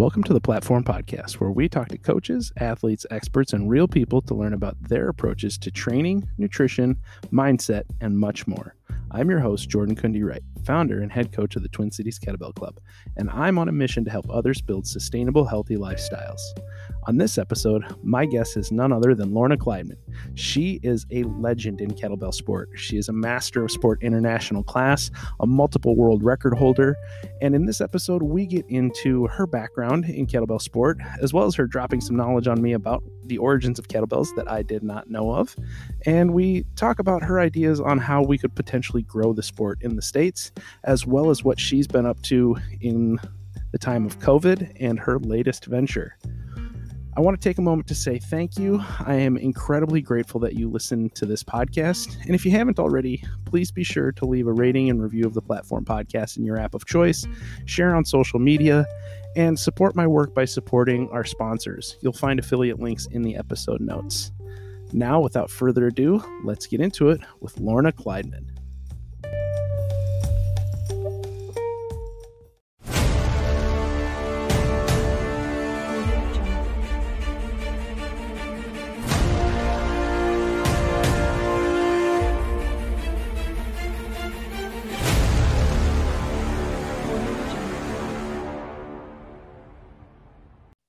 Welcome to the Platform Podcast, where we talk to coaches, athletes, experts, and real people to learn about their approaches to training, nutrition, mindset, and much more. I'm your host, Jordan Kundi Wright, founder and head coach of the Twin Cities Kettlebell Club, and I'm on a mission to help others build sustainable, healthy lifestyles. On this episode, my guest is none other than Lorna Kleidman. She is a legend in kettlebell sport. She is a master of sport international class, a multiple world record holder, and in this episode, we get into her background in kettlebell sport, as well as her dropping some knowledge on me about the origins of kettlebells that I did not know of. And we talk about her ideas on how we could potentially grow the sport in the States, as well as what she's been up to in the time of COVID and her latest venture. I want to take a moment to say thank you. I am incredibly grateful that you listen to this podcast. And if you haven't already, please be sure to leave a rating and review of the platform podcast in your app of choice, share on social media, and support my work by supporting our sponsors. You'll find affiliate links in the episode notes. Now, without further ado, let's get into it with Lorna Kleidman.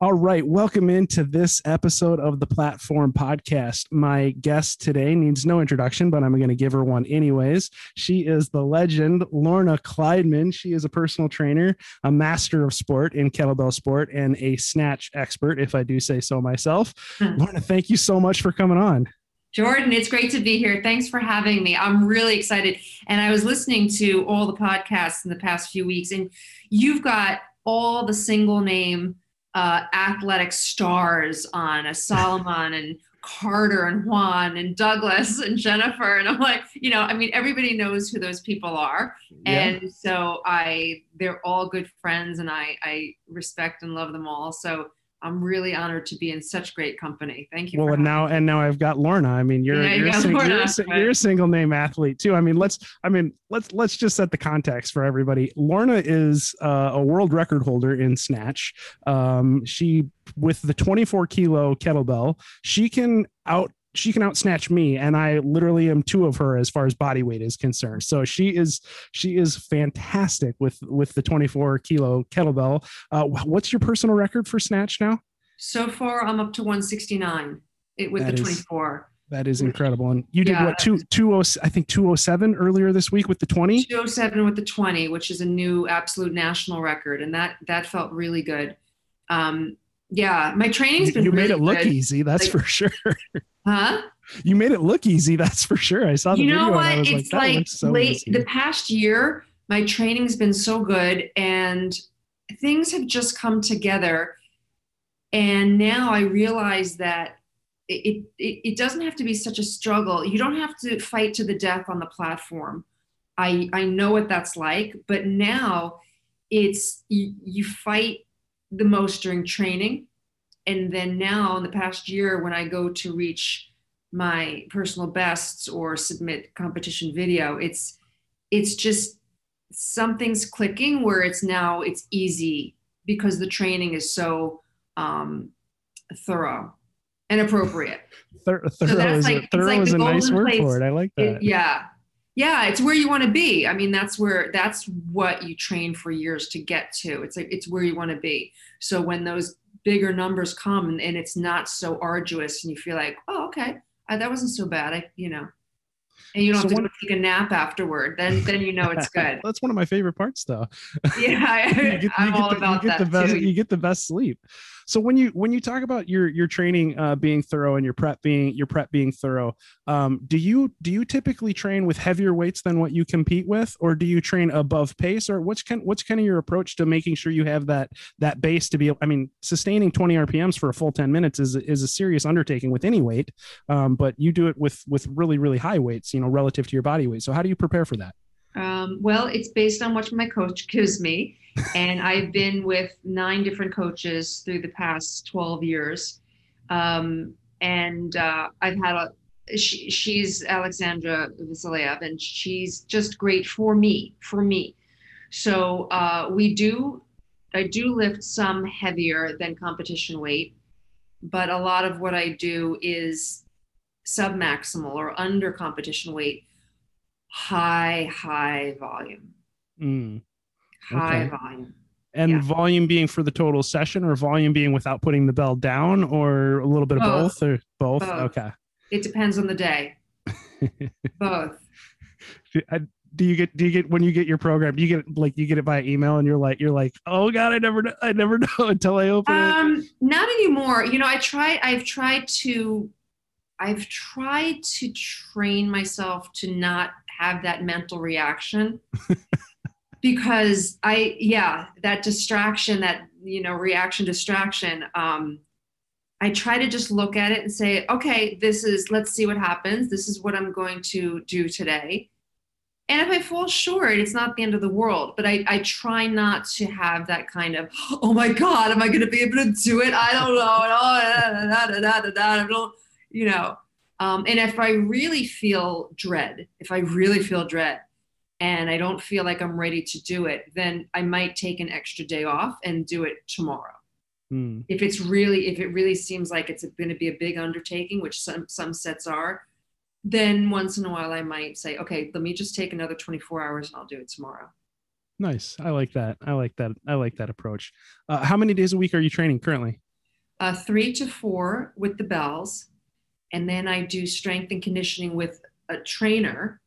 All right, welcome into this episode of the Platform Podcast. My guest today needs no introduction, but I'm going to give her one anyways. She is the legend Lorna Kleidman. She is a personal trainer, a master of sport in kettlebell sport, and a snatch expert, if I do say so myself. Lorna, thank you so much for coming on. Jordan, it's great to be here. Thanks for having me. I'm really excited. And I was listening to all the podcasts in the past few weeks, and you've got all the single name uh, athletic stars on a Solomon and Carter and Juan and Douglas and Jennifer. And I'm like, you know, I mean, everybody knows who those people are. Yeah. And so I, they're all good friends and I, I respect and love them all. So I'm really honored to be in such great company. Thank you. Well, and now and now I've got Lorna. I mean, you're yeah, you're, a sing, Lorna, you're, a, you're, a, single name athlete too. I mean, let's I mean let's let's just set the context for everybody. Lorna is uh, a world record holder in snatch. Um, she with the 24 kilo kettlebell, she can out she can outsnatch me and i literally am two of her as far as body weight is concerned so she is she is fantastic with with the 24 kilo kettlebell uh, what's your personal record for snatch now so far i'm up to 169 it, with that the 24 that is incredible. And you did yeah. what two two oh I think two oh seven earlier this week with the twenty. Two oh seven with the twenty, which is a new absolute national record, and that that felt really good. Um, yeah, my training's been. You really made it look good. easy, that's like, for sure. Huh? You made it look easy, that's for sure. I saw the you know. What? it's like, like so late easy. the past year. My training's been so good, and things have just come together. And now I realize that it, it, it doesn't have to be such a struggle. You don't have to fight to the death on the platform. I I know what that's like, but now it's you, you fight the most during training. And then now in the past year, when I go to reach my personal bests or submit competition video, it's it's just something's clicking where it's now it's easy because the training is so um, thorough and appropriate. thorough so is, like, a, thorough like is a nice word place. for it. I like that. It, yeah, yeah it's where you want to be. I mean that's where that's what you train for years to get to. It's like it's where you want to be. So when those bigger numbers come and, and it's not so arduous and you feel like oh okay. I, that wasn't so bad. I you know. And you don't so have to one, take a nap afterward. Then then you know it's good. That's one of my favorite parts though. Yeah you get, i'm all the, about you get that the best too. you get the best sleep so when you when you talk about your your training uh, being thorough and your prep being your prep being thorough, um, do you do you typically train with heavier weights than what you compete with, or do you train above pace, or what's kind what's kind of your approach to making sure you have that that base to be? I mean, sustaining 20 RPMs for a full 10 minutes is is a serious undertaking with any weight, um, but you do it with with really really high weights, you know, relative to your body weight. So how do you prepare for that? Um, well, it's based on what my coach gives me and I've been with nine different coaches through the past 12 years. Um, and uh, I've had a, she, she's Alexandra Vasiliev, and she's just great for me, for me. So uh, we do I do lift some heavier than competition weight, but a lot of what I do is submaximal or under competition weight, high, high volume. Mm. High volume. And yeah. volume being for the total session or volume being without putting the bell down or a little bit of both, both or both? both? Okay. It depends on the day. both. I, do you get do you get when you get your program do you get like you get it by email and you're like you're like oh god i never know i never know until i open um, it not anymore you know i try i've tried to i've tried to train myself to not have that mental reaction because i yeah that distraction that you know reaction distraction um i try to just look at it and say okay this is let's see what happens this is what i'm going to do today and if I fall short, it's not the end of the world. But I, I try not to have that kind of, oh my God, am I going to be able to do it? I don't know. You know. Um, and if I really feel dread, if I really feel dread and I don't feel like I'm ready to do it, then I might take an extra day off and do it tomorrow. Hmm. If it's really, if it really seems like it's going to be a big undertaking, which some, some sets are, then once in a while I might say, okay, let me just take another 24 hours and I'll do it tomorrow. Nice. I like that. I like that. I like that approach. Uh, how many days a week are you training currently? Uh, three to four with the bells. And then I do strength and conditioning with a trainer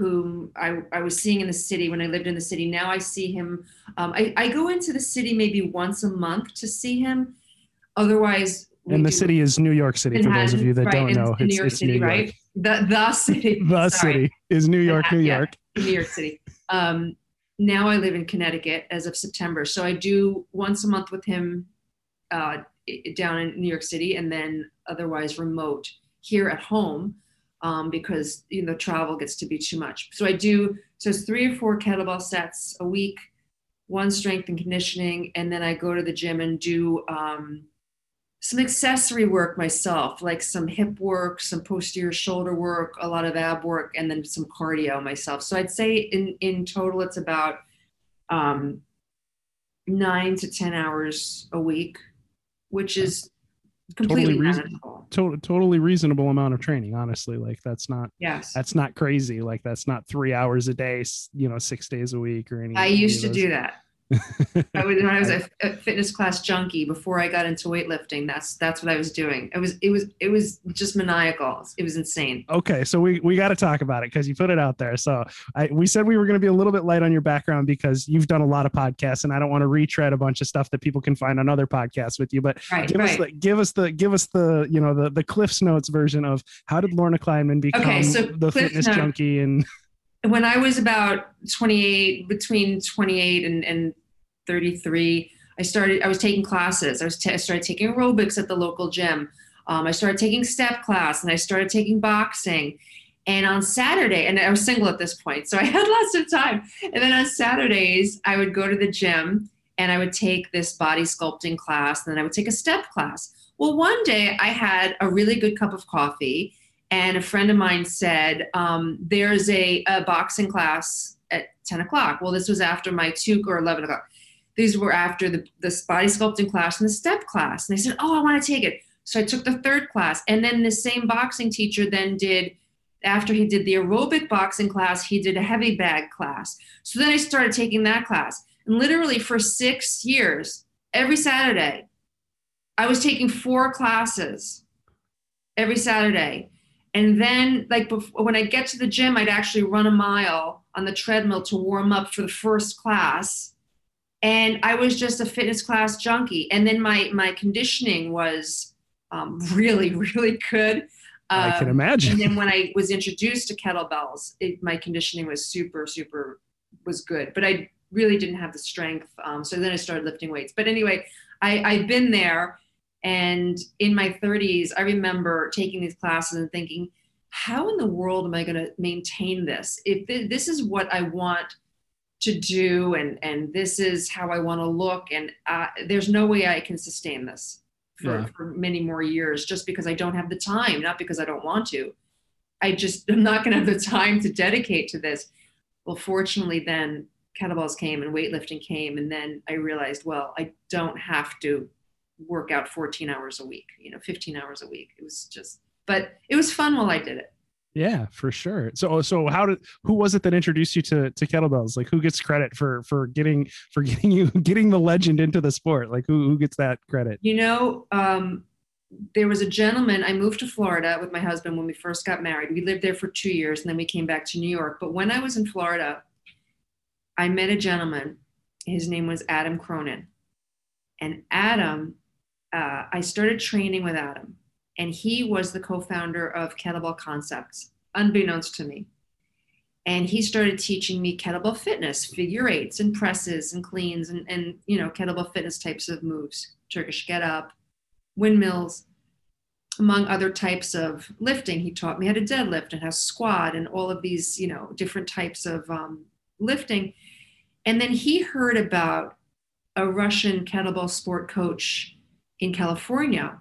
whom I, I was seeing in the city when I lived in the city. Now I see him. Um, I, I go into the city maybe once a month to see him. Otherwise, and the city is New York City for those of you that right, don't know. It's, New York it's City, New York. right? The the city. the Sorry. city is New York, New York. Yeah, New York City. Um, now I live in Connecticut as of September, so I do once a month with him uh, down in New York City, and then otherwise remote here at home um, because you know travel gets to be too much. So I do so it's three or four kettlebell sets a week, one strength and conditioning, and then I go to the gym and do. Um, some accessory work myself, like some hip work, some posterior shoulder work, a lot of ab work, and then some cardio myself. So I'd say in in total, it's about um, nine to ten hours a week, which is completely totally reasonable. To- totally reasonable amount of training. Honestly, like that's not yes, that's not crazy. Like that's not three hours a day, you know, six days a week or anything. I used to do that. I was, I was a, a, fitness class junkie before I got into weightlifting. That's that's what I was doing. It was it was it was just maniacal. It was insane. Okay, so we we got to talk about it because you put it out there. So I we said we were going to be a little bit light on your background because you've done a lot of podcasts, and I don't want to retread a bunch of stuff that people can find on other podcasts with you. But right, give right. us the give us the give us the you know the the Cliff's Notes version of how did Lorna Kleidman become okay, so the Cliff fitness Note. junkie and when I was about 28, between 28 and, and 33, I started, I was taking classes. I, was t- I started taking aerobics at the local gym. Um, I started taking step class and I started taking boxing. And on Saturday, and I was single at this point, so I had lots of time. And then on Saturdays, I would go to the gym and I would take this body sculpting class, and then I would take a step class. Well, one day I had a really good cup of coffee, and a friend of mine said, um, There's a, a boxing class at 10 o'clock. Well, this was after my two or 11 o'clock these were after the, the body sculpting class and the step class. And they said, Oh, I want to take it. So I took the third class. And then the same boxing teacher then did, after he did the aerobic boxing class, he did a heavy bag class. So then I started taking that class. And literally for six years, every Saturday, I was taking four classes every Saturday. And then, like, before, when I get to the gym, I'd actually run a mile on the treadmill to warm up for the first class and I was just a fitness class junkie. And then my my conditioning was um, really really good. Um, I can um, imagine. And then when I was introduced to kettlebells, it, my conditioning was super super was good, but I really didn't have the strength. Um, so then I started lifting weights. But anyway, I, I've been there. And in my 30s, I remember taking these classes and thinking, how in the world am I going to maintain this? If this is what I want to do and and this is how i want to look and uh, there's no way i can sustain this for, yeah. for many more years just because i don't have the time not because i don't want to i just i'm not going to have the time to dedicate to this well fortunately then kettlebells came and weightlifting came. And then I realized, well, I don't have to work out 14 hours a week, you know, 15 hours a week. It was just, but it was fun while I did it. Yeah, for sure. So, so how did who was it that introduced you to to kettlebells? Like, who gets credit for for getting for getting you getting the legend into the sport? Like, who who gets that credit? You know, um, there was a gentleman. I moved to Florida with my husband when we first got married. We lived there for two years, and then we came back to New York. But when I was in Florida, I met a gentleman. His name was Adam Cronin, and Adam, uh, I started training with Adam and he was the co-founder of kettlebell concepts unbeknownst to me. And he started teaching me kettlebell fitness figure eights and presses and cleans and, and you know kettlebell fitness types of moves turkish get up windmills among other types of lifting. He taught me how to deadlift and how to squat and all of these you know different types of um, lifting. And then he heard about a russian kettlebell sport coach in california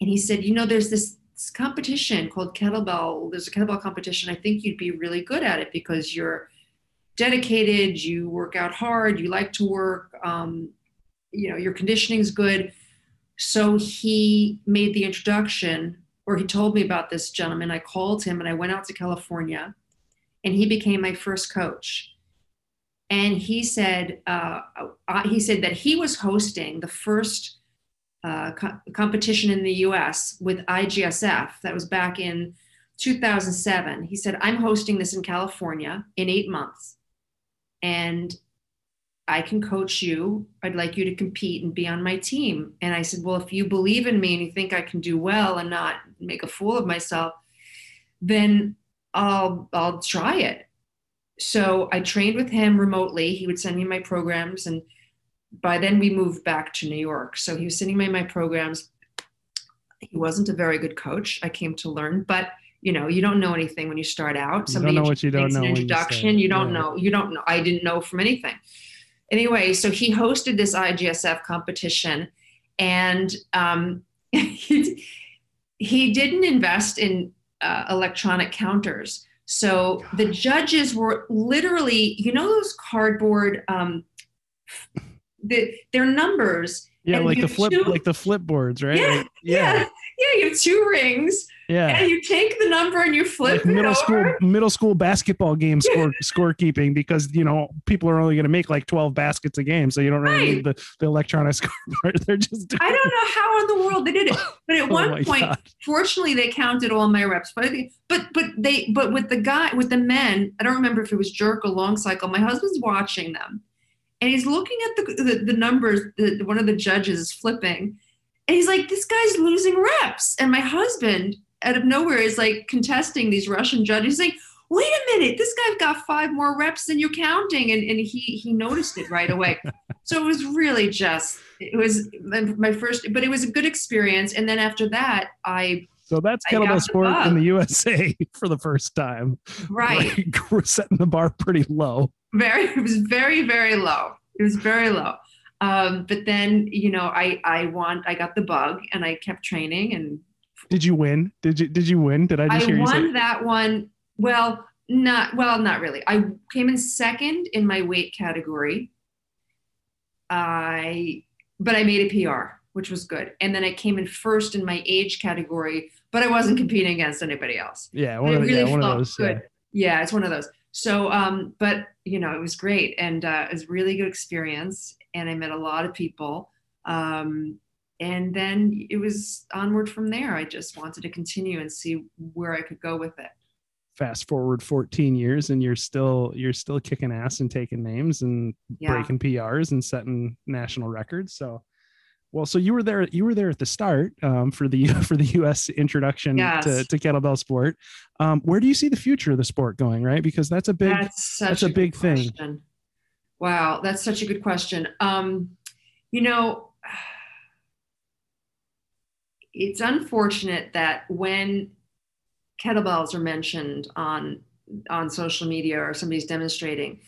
and he said, you know, there's this competition called kettlebell. There's a kettlebell competition. I think you'd be really good at it because you're dedicated, you work out hard, you like to work, um, you know, your conditioning's good. So he made the introduction, or he told me about this gentleman. I called him and I went out to California, and he became my first coach. And he said, uh he said that he was hosting the first uh, co- competition in the US with IGSF. That was back in 2007. He said, I'm hosting this in California in eight months. And I can coach you. I'd like you to compete and be on my team. And I said, Well, if you believe in me and you think I can do well and not make a fool of myself, then I'll I'll try it. So I trained with him remotely. He would send me my programs and by then we moved back to New York. So he was sending me my programs. He wasn't a very good coach. I came to learn, but you know, you don't know anything when you start out. Somebody you don't know what you don't know. An introduction. You, you, don't yeah. know. You don't know. I didn't know from anything. Anyway, so he hosted this IGSF competition, and um, he, he didn't invest in uh, electronic counters. So the judges were literally, you know, those cardboard um, the, their numbers. Yeah, like the flip, two, like the flip boards, right? Yeah, like, yeah, yeah, yeah. You have two rings. Yeah, and you take the number and you flip like middle over. school middle school basketball game score scorekeeping because you know people are only going to make like twelve baskets a game, so you don't really right. need the, the electronic scoreboard. They're just I don't know how in the world they did it, but at oh one point, God. fortunately, they counted all my reps. But but but they but with the guy with the men, I don't remember if it was jerk or long cycle. My husband's watching them and he's looking at the, the, the numbers that one of the judges is flipping. And he's like this guy's losing reps. And my husband out of nowhere is like contesting these russian judges. Saying wait a minute this guy's got five more reps than you're counting. And, and he he noticed it right away. So it was really just it was my first but it was a good experience. And then after that i so that's kettlebell sport in the USA for the first time. Right. Like, we're setting the bar pretty low very it was very very low. It was very low. Um, but then you know i i want i got the bug and i kept training and did you win? Did you did you win? Did i just I hear won that one. Well not well not really. I came in second in my weight category. I but i made a pr which was good. And then i came in first in my age category but i wasn't competing against anybody else. Yeah one, of, really yeah, one of those good. Yeah. yeah it's one of those so um but you know it was great and uh, it was a really good experience and i met a lot of people um and then it was onward from there. I just wanted to continue and see where i could go with it. Fast forward 14 years and you're still you're still kicking ass and taking names and yeah. breaking prs and setting national records. So well, so you were there. You were there at the start um, for the for the U.S. introduction yes. to, to kettlebell sport. Um, where do you see the future of the sport going? Right, because that's a big that's, that's a, a big question. thing. Wow, that's such a good question. Um, you know, it's unfortunate that when kettlebells are mentioned on on social media or somebody's demonstrating,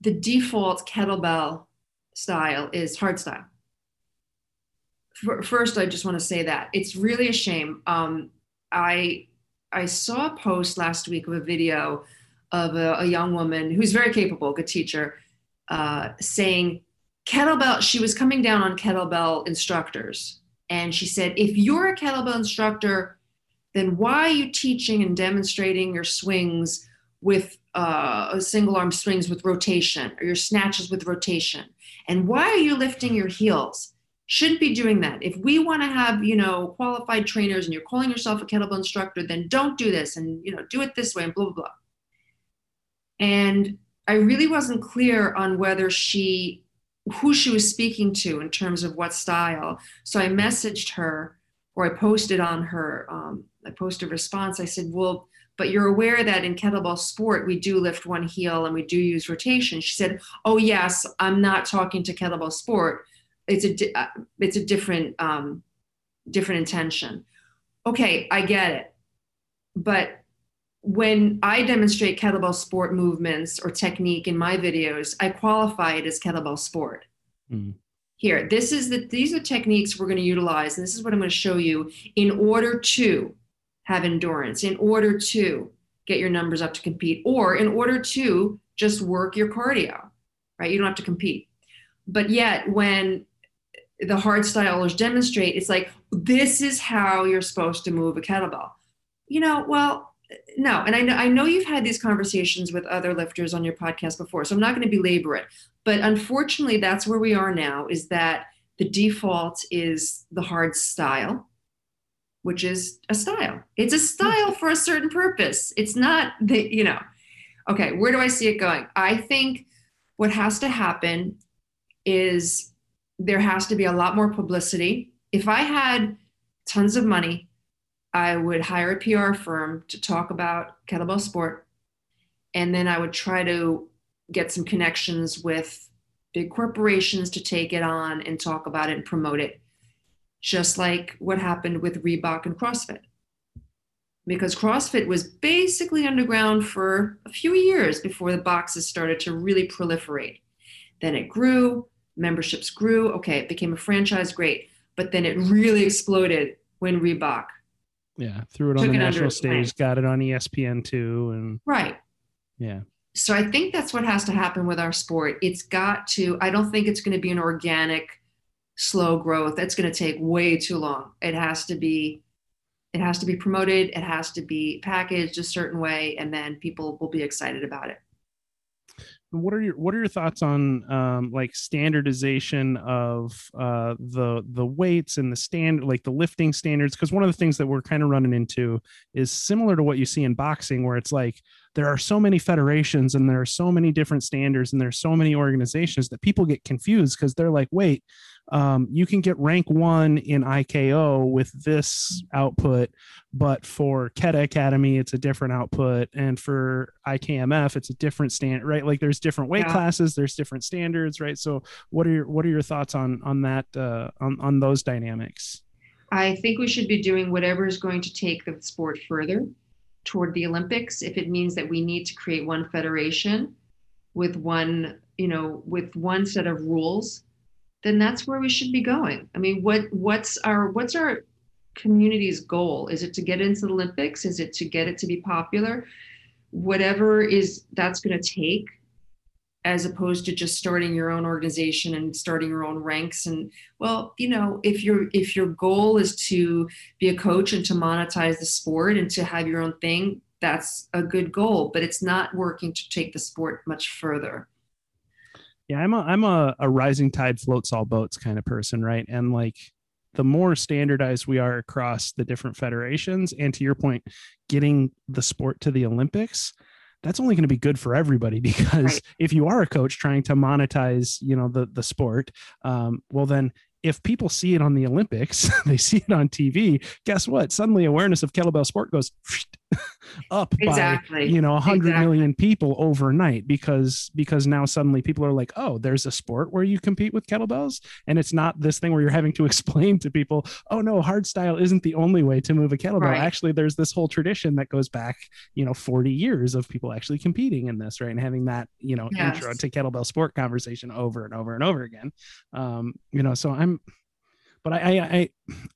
the default kettlebell style is hard style first, I just want to say that it's really a shame. Um, I I saw a post last week of a video of a, a young woman who's very capable, good teacher, uh, saying kettlebell. She was coming down on kettlebell instructors, and she said, "If you're a kettlebell instructor, then why are you teaching and demonstrating your swings with uh, single arm swings with rotation or your snatches with rotation? And why are you lifting your heels?" Shouldn't be doing that. If we want to have, you know, qualified trainers and you're calling yourself a kettlebell instructor, then don't do this and, you know, do it this way and blah, blah, blah. And I really wasn't clear on whether she, who she was speaking to in terms of what style. So I messaged her or I posted on her, um, I posted a response. I said, well, but you're aware that in kettlebell sport, we do lift one heel and we do use rotation. She said, oh, yes, I'm not talking to kettlebell sport it's a uh, it's a different um, different intention. Okay, I get it, but when I demonstrate kettlebell sport movements or technique in my videos, I qualify it as kettlebell sport. Mm. Here, this is the these are techniques we're going to utilize, and this is what I'm going to show you in order to have endurance, in order to get your numbers up to compete, or in order to just work your cardio. Right? You don't have to compete. But yet, when the hard stylers demonstrate it's like this is how you're supposed to move a kettlebell. You know well no and i know i know you've had these conversations with other lifters on your podcast before so i'm not going to belabor it but unfortunately that's where we are now is that the default is the hard style which is a style. It's a style for a certain purpose. It's not the you know. Okay where do i see it going? I think what has to happen is there has to be a lot more publicity. If I had tons of money, I would hire a PR firm to talk about kettlebell sport. And then I would try to get some connections with big corporations to take it on and talk about it and promote it, just like what happened with Reebok and CrossFit. Because CrossFit was basically underground for a few years before the boxes started to really proliferate. Then it grew, memberships grew. Okay, it became a franchise, great. But then it really exploded when Reebok. Yeah, threw it on the national stage, got it on ESPN too, and right. Yeah. So I think that's what has to happen with our sport. It's got to. I don't think it's going to be an organic, slow growth. That's going to take way too long. It has to be. It has to be promoted. It has to be packaged a certain way, and then people will be excited about it what are your what are your thoughts on um, like standardization of uh, the the weights and the stand like the lifting standards? Because one of the things that we're kind of running into is similar to what you see in boxing where it's like there are so many federations and there are so many different standards and there's so many organizations that people get confused because they're like wait um, you can get rank one in IKO with this output, but for Keta Academy, it's a different output. And for IKMF, it's a different stand, right? Like there's different weight yeah. classes, there's different standards, right? So what are your, what are your thoughts on, on that, uh, on, on those dynamics? I think we should be doing whatever is going to take the sport further toward the Olympics. If it means that we need to create one federation with one, you know, with one set of rules then that's where we should be going. I mean, what what's our what's our community's goal? Is it to get into the Olympics? Is it to get it to be popular? Whatever is that's going to take as opposed to just starting your own organization and starting your own ranks and well you know if your if your goal is to be a coach and to monetize the sport and to have your own thing that's a good goal but it's not working to take the sport much further yeah i'm a i'm a, a rising tide floats all boats kind of person right and like the more standardized we are across the different federations and to your point getting the sport to the olympics that's only going to be good for everybody because right. if you are a coach trying to monetize you know the the sport um, well then if people see it on the olympics they see it on tv guess what suddenly awareness of kettlebell sport goes up exactly. by you know a hundred exactly. million people overnight because because now suddenly people are like oh there's a sport where you compete with kettlebells and it's not this thing where you're having to explain to people oh no hard style isn't the only way to move a kettlebell right. actually there's this whole tradition that goes back you know 40 years of people actually competing in this right and having that you know yes. intro to kettlebell sport conversation over and over and over again um you know so i'm but I, I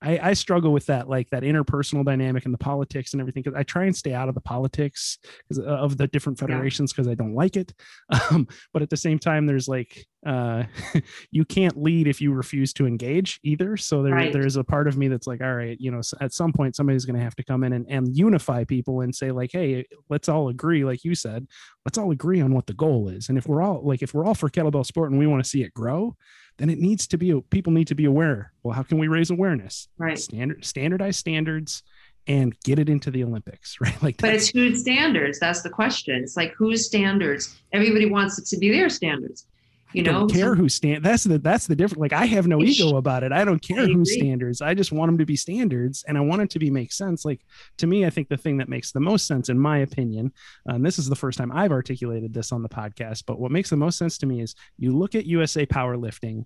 I I struggle with that like that interpersonal dynamic and the politics and everything because I try and stay out of the politics uh, of the different federations because yeah. I don't like it. Um, but at the same time, there's like uh, you can't lead if you refuse to engage either. So there right. there's a part of me that's like, all right, you know, at some point somebody's going to have to come in and, and unify people and say like, hey, let's all agree, like you said, let's all agree on what the goal is. And if we're all like, if we're all for kettlebell sport and we want to see it grow, then it needs to be people need to be aware. Well, how can we raise awareness? Right. Standard standardized standards and get it into the Olympics, right? Like But it's whose standards? That's the question. It's like whose standards? Everybody wants it to be their standards you know don't care who stand that's the that's the difference like i have no ego about it. I don't care who standards. I just want them to be standards and i want it to be make sense. Like to me i think the thing that makes the most sense in my opinion and this is the first time i've articulated this on the podcast but what makes the most sense to me is you look at usa powerlifting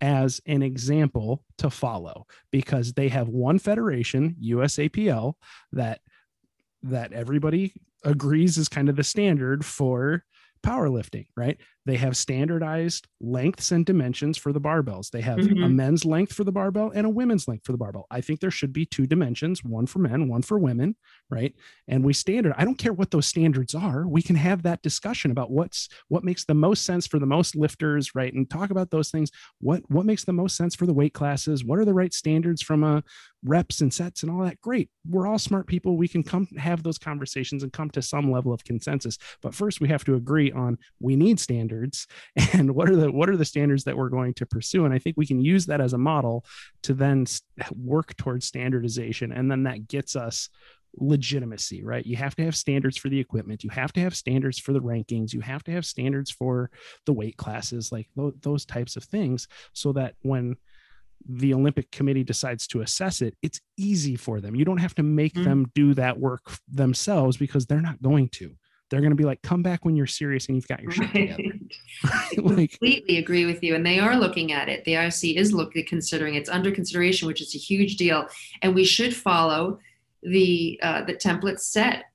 as an example to follow because they have one federation usapl that that everybody agrees is kind of the standard for powerlifting, right? They have standardized lengths and dimensions for the barbells. They have mm-hmm. a men's length for the barbell and a women's length for the barbell. I think there should be two dimensions, one for men, one for women, right? And we standard. I don't care what those standards are. We can have that discussion about what's what makes the most sense for the most lifters, right? And talk about those things. What what makes the most sense for the weight classes? What are the right standards from a reps and sets and all that? Great. We're all smart people. We can come have those conversations and come to some level of consensus. But first we have to agree on we need standards standards and what are the what are the standards that we're going to pursue? And i think we can use that as a model to then work towards standardization. And then that gets us legitimacy right? You have to have standards for the equipment. You have to have standards for the rankings. You have to have standards for the weight classes like th- those types of things so that when the Olympic Committee decides to assess it, it's easy for them. You don't have to make mm-hmm. them do that work themselves because they're not going to they're going to be like, come back when you're serious and you've got your shit together. I like, completely agree with you. And they are looking at it. The IOC is looking, considering it's under consideration, which is a huge deal. And we should follow the uh, the template set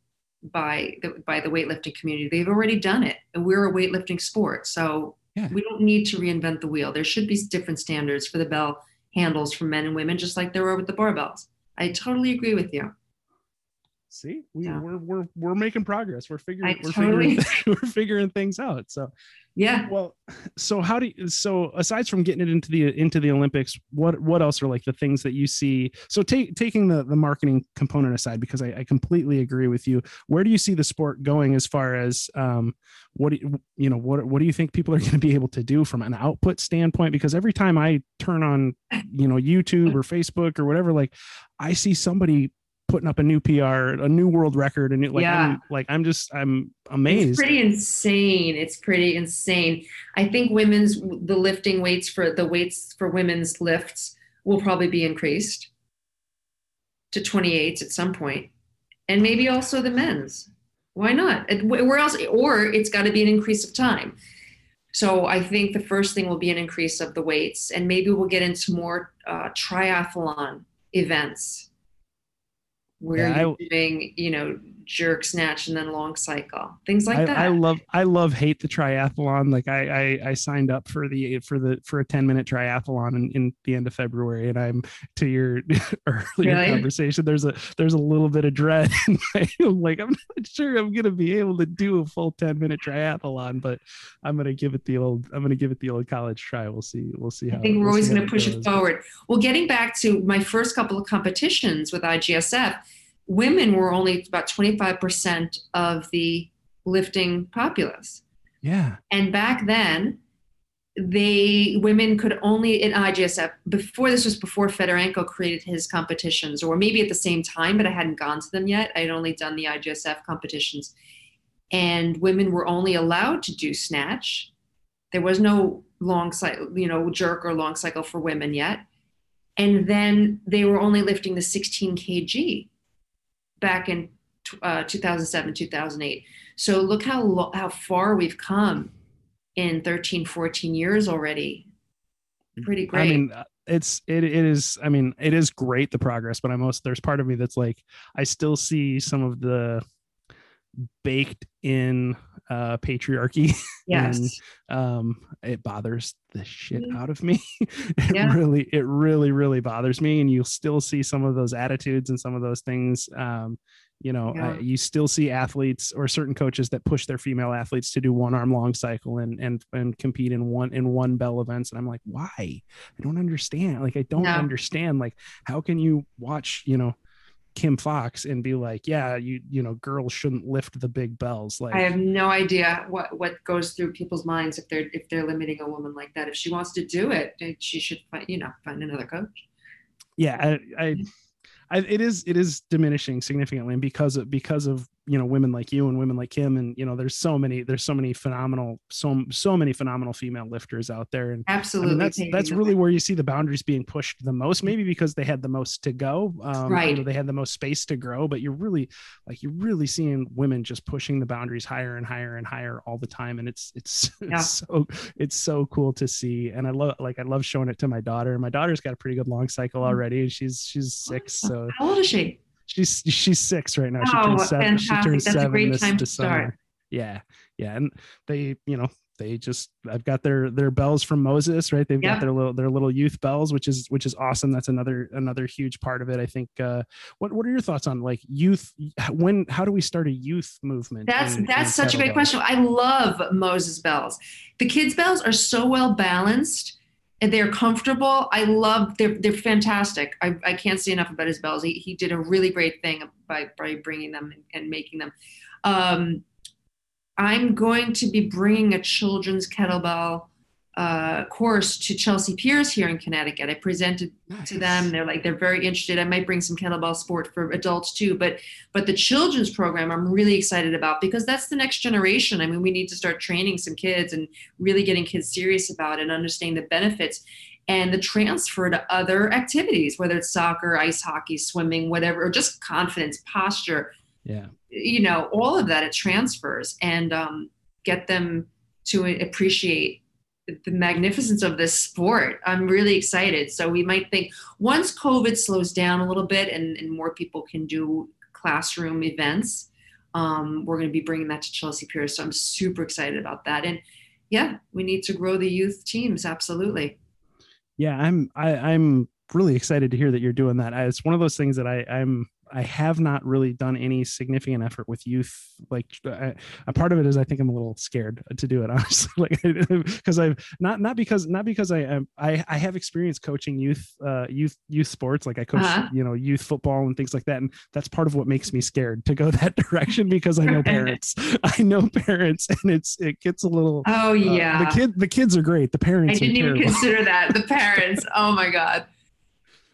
by the by the weightlifting community. They've already done it, and we're a weightlifting sport, so yeah. we don't need to reinvent the wheel. There should be different standards for the bell handles for men and women, just like there are with the barbells. I totally agree with you. See, we, yeah. we're we're we're making progress. We're figuring we're totally... figuring we're figuring things out. So yeah. Well, so how do you, so aside from getting it into the into the Olympics, what what else are like the things that you see? So take taking the the marketing component aside, because I, I completely agree with you. Where do you see the sport going as far as um, what do you, you know what what do you think people are going to be able to do from an output standpoint? Because every time I turn on you know YouTube or Facebook or whatever, like I see somebody putting up a new PR, a new world record, and like yeah. I'm, like I'm just I'm amazed. It's pretty insane. It's pretty insane. I think women's the lifting weights for the weights for women's lifts will probably be increased to 28 at some point, and maybe also the men's. Why not? Where else? Or it's got to be an increase of time. So I think the first thing will be an increase of the weights, and maybe we'll get into more uh, triathlon events where yeah, you're I, doing, you know, jerk snatch and then long cycle. Things like I, that. I love i love hate the triathlon. Like I, I i signed up for the for the for a 10 minute triathlon in, in the end of february and i'm to your earlier really? conversation there's a there's a little bit of dread like i'm not sure i'm gonna be able to do a full 10 minute triathlon but i'm gonna give it the old i'm gonna give it the old college try. We'll see we'll see how i think we're we'll always gonna push it, it forward. Well getting back to my first couple of competitions with igsf women were only about 25% of the lifting populace. Yeah. And back then, they women could only in IGSF before this was before Fedorenko created his competitions, or maybe at the same time, but I hadn't gone to them yet. I had only done the IGSF competitions, and women were only allowed to do snatch. There was no long cycle, you know, jerk or long cycle for women yet, and then they were only lifting the 16 kg back in uh, 2007, 2008. So look how lo- how far we've come in 13, 14 years already. Pretty great. I mean, uh, it's it, it is i mean it is great the progress but i'm also there's part of me that's like i still see some of the baked in uh, patriarchy. Yes. and, um, it bothers the shit mm-hmm. out of me. it yeah. really, it really, really bothers me. And you'll still see some of those attitudes and some of those things. Um, you know, yeah. you still see athletes or certain coaches that push their female athletes to do one arm long cycle and and and compete in one in one bell events. And I'm like, why? I don't understand. Like, I don't no. understand. Like, how can you watch, you know, Kim Fox and be like, yeah, you you know, girls shouldn't lift the big bells. Like I have no idea what what goes through people's minds if they're if they're limiting a woman like that. If she wants to do it, eh, she should find you know find another coach. Yeah, I, I, I it is it is diminishing significantly, and because of because of you know women like you and women like him. And you know there's so many there's so many phenomenal so so many phenomenal female lifters out there. And absolutely I mean, that's that's really where you see the boundaries being pushed the most maybe because they had the most to go um, right. you know, they had the most space to grow but you're really like you're really seeing women just pushing the boundaries higher and higher and higher all the time. And it's it's, yeah. it's so it's so cool to see. And I love like I love showing it to my daughter. My daughter's got a pretty good long cycle mm. already. And she's she's six so how old is she she's she's six right now. She oh, turns seven. Fantastic. She turns That's seven a great this December. Yeah, yeah, and they, you know, they just I've got their their bells from Moses, right? They've yep. got their little their little youth bells, which is which is awesome. That's another another huge part of it. I think. Uh, what what are your thoughts on like youth? When how do we start a youth movement? That's in, that's in such a great question. I love Moses bells. The kids bells are so well balanced and they're comfortable. I love they're they're fantastic. I, I can't say enough about his bells. He, he did a really great thing by by bringing them and, making them. Um, I'm going to be bringing a children's kettlebell uh, course to Chelsea Piers here in Connecticut. I presented nice. to them. They're like they're very interested. I might bring some kettlebell sport for adults too, but but the children's program I'm really excited about because that's the next generation. I mean, we need to start training some kids and really getting kids serious about it and understanding the benefits and the transfer to other activities, whether it's soccer, ice hockey, swimming, whatever, or just confidence, posture. Yeah, you know, all of that it transfers and um, get them to appreciate the magnificence of this sport. I'm really excited. So we might think once COVID slows down a little bit and, and more people can do classroom events, um, we're going to be bringing that to Chelsea Piers. So I'm super excited about that. And yeah, we need to grow the youth teams. Absolutely. Yeah, I'm. I, I'm really excited to hear that you're doing that. It's one of those things that I, I'm I have not really done any significant effort with youth. Like I, a part of it is I think I'm a little scared to do it honestly, like because I've not not because not because I am I I have experience coaching youth uh youth youth sports like I coach uh-huh. you know youth football and things like that, and that's part of what makes me scared to go that direction because I know parents. I know parents, and it's it gets a little. Oh yeah, uh, the kid the kids are great. The parents. I didn't even consider that the parents. oh my god.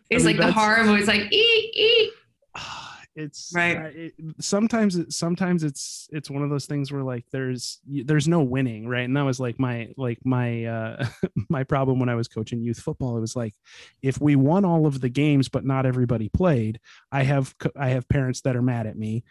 It's I mean, like the horror movie. It's like eat, eat, it's right. uh, it, sometimes it, sometimes it's it's one of those things where like there's there's no winning right? And that was like my like my uh my problem when i was coaching youth football. It was like if we won all of the games but not everybody played i have i have parents that are mad at me.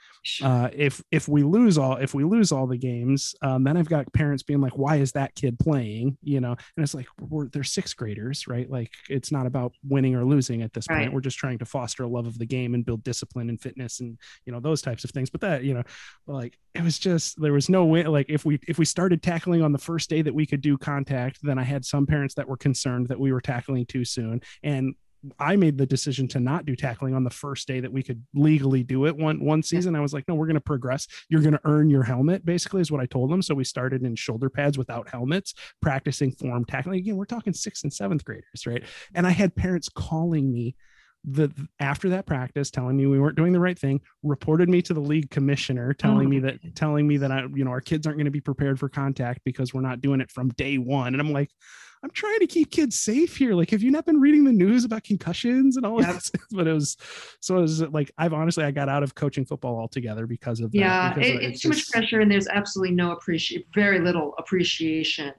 Uh if if we lose all if we lose all the games um, then i've got parents being like why is that kid playing? You know? And it's like we're they're sixth graders right? Like it's not about winning or losing at this point. We're just trying to foster a love of the game and build discipline and fitness and you know those types of things but that you know like it was just there was no way like if we if we started tackling on the first day that we could do contact then i had some parents that were concerned that we were tackling too soon and I made the decision to not do tackling on the first day that we could legally do it one one season. I was like, no, we're going to progress. You're going to earn your helmet, basically, is what I told them. So we started in shoulder pads without helmets, practicing form tackling. Again, we're talking sixth and seventh graders, right? And I had parents calling me the after that practice telling me we weren't doing the right thing reported me to the league commissioner telling oh. me that telling me that I you know our kids aren't going to be prepared for contact because we're not doing it from day 1 and I'm like I'm trying to keep kids safe here. Like have you not been reading the news about concussions and all yep. this? But it was so it was like I've honestly I got out of coaching football altogether because of yeah because it, it's, too much pressure and there's absolutely no appreciation very little appreciation.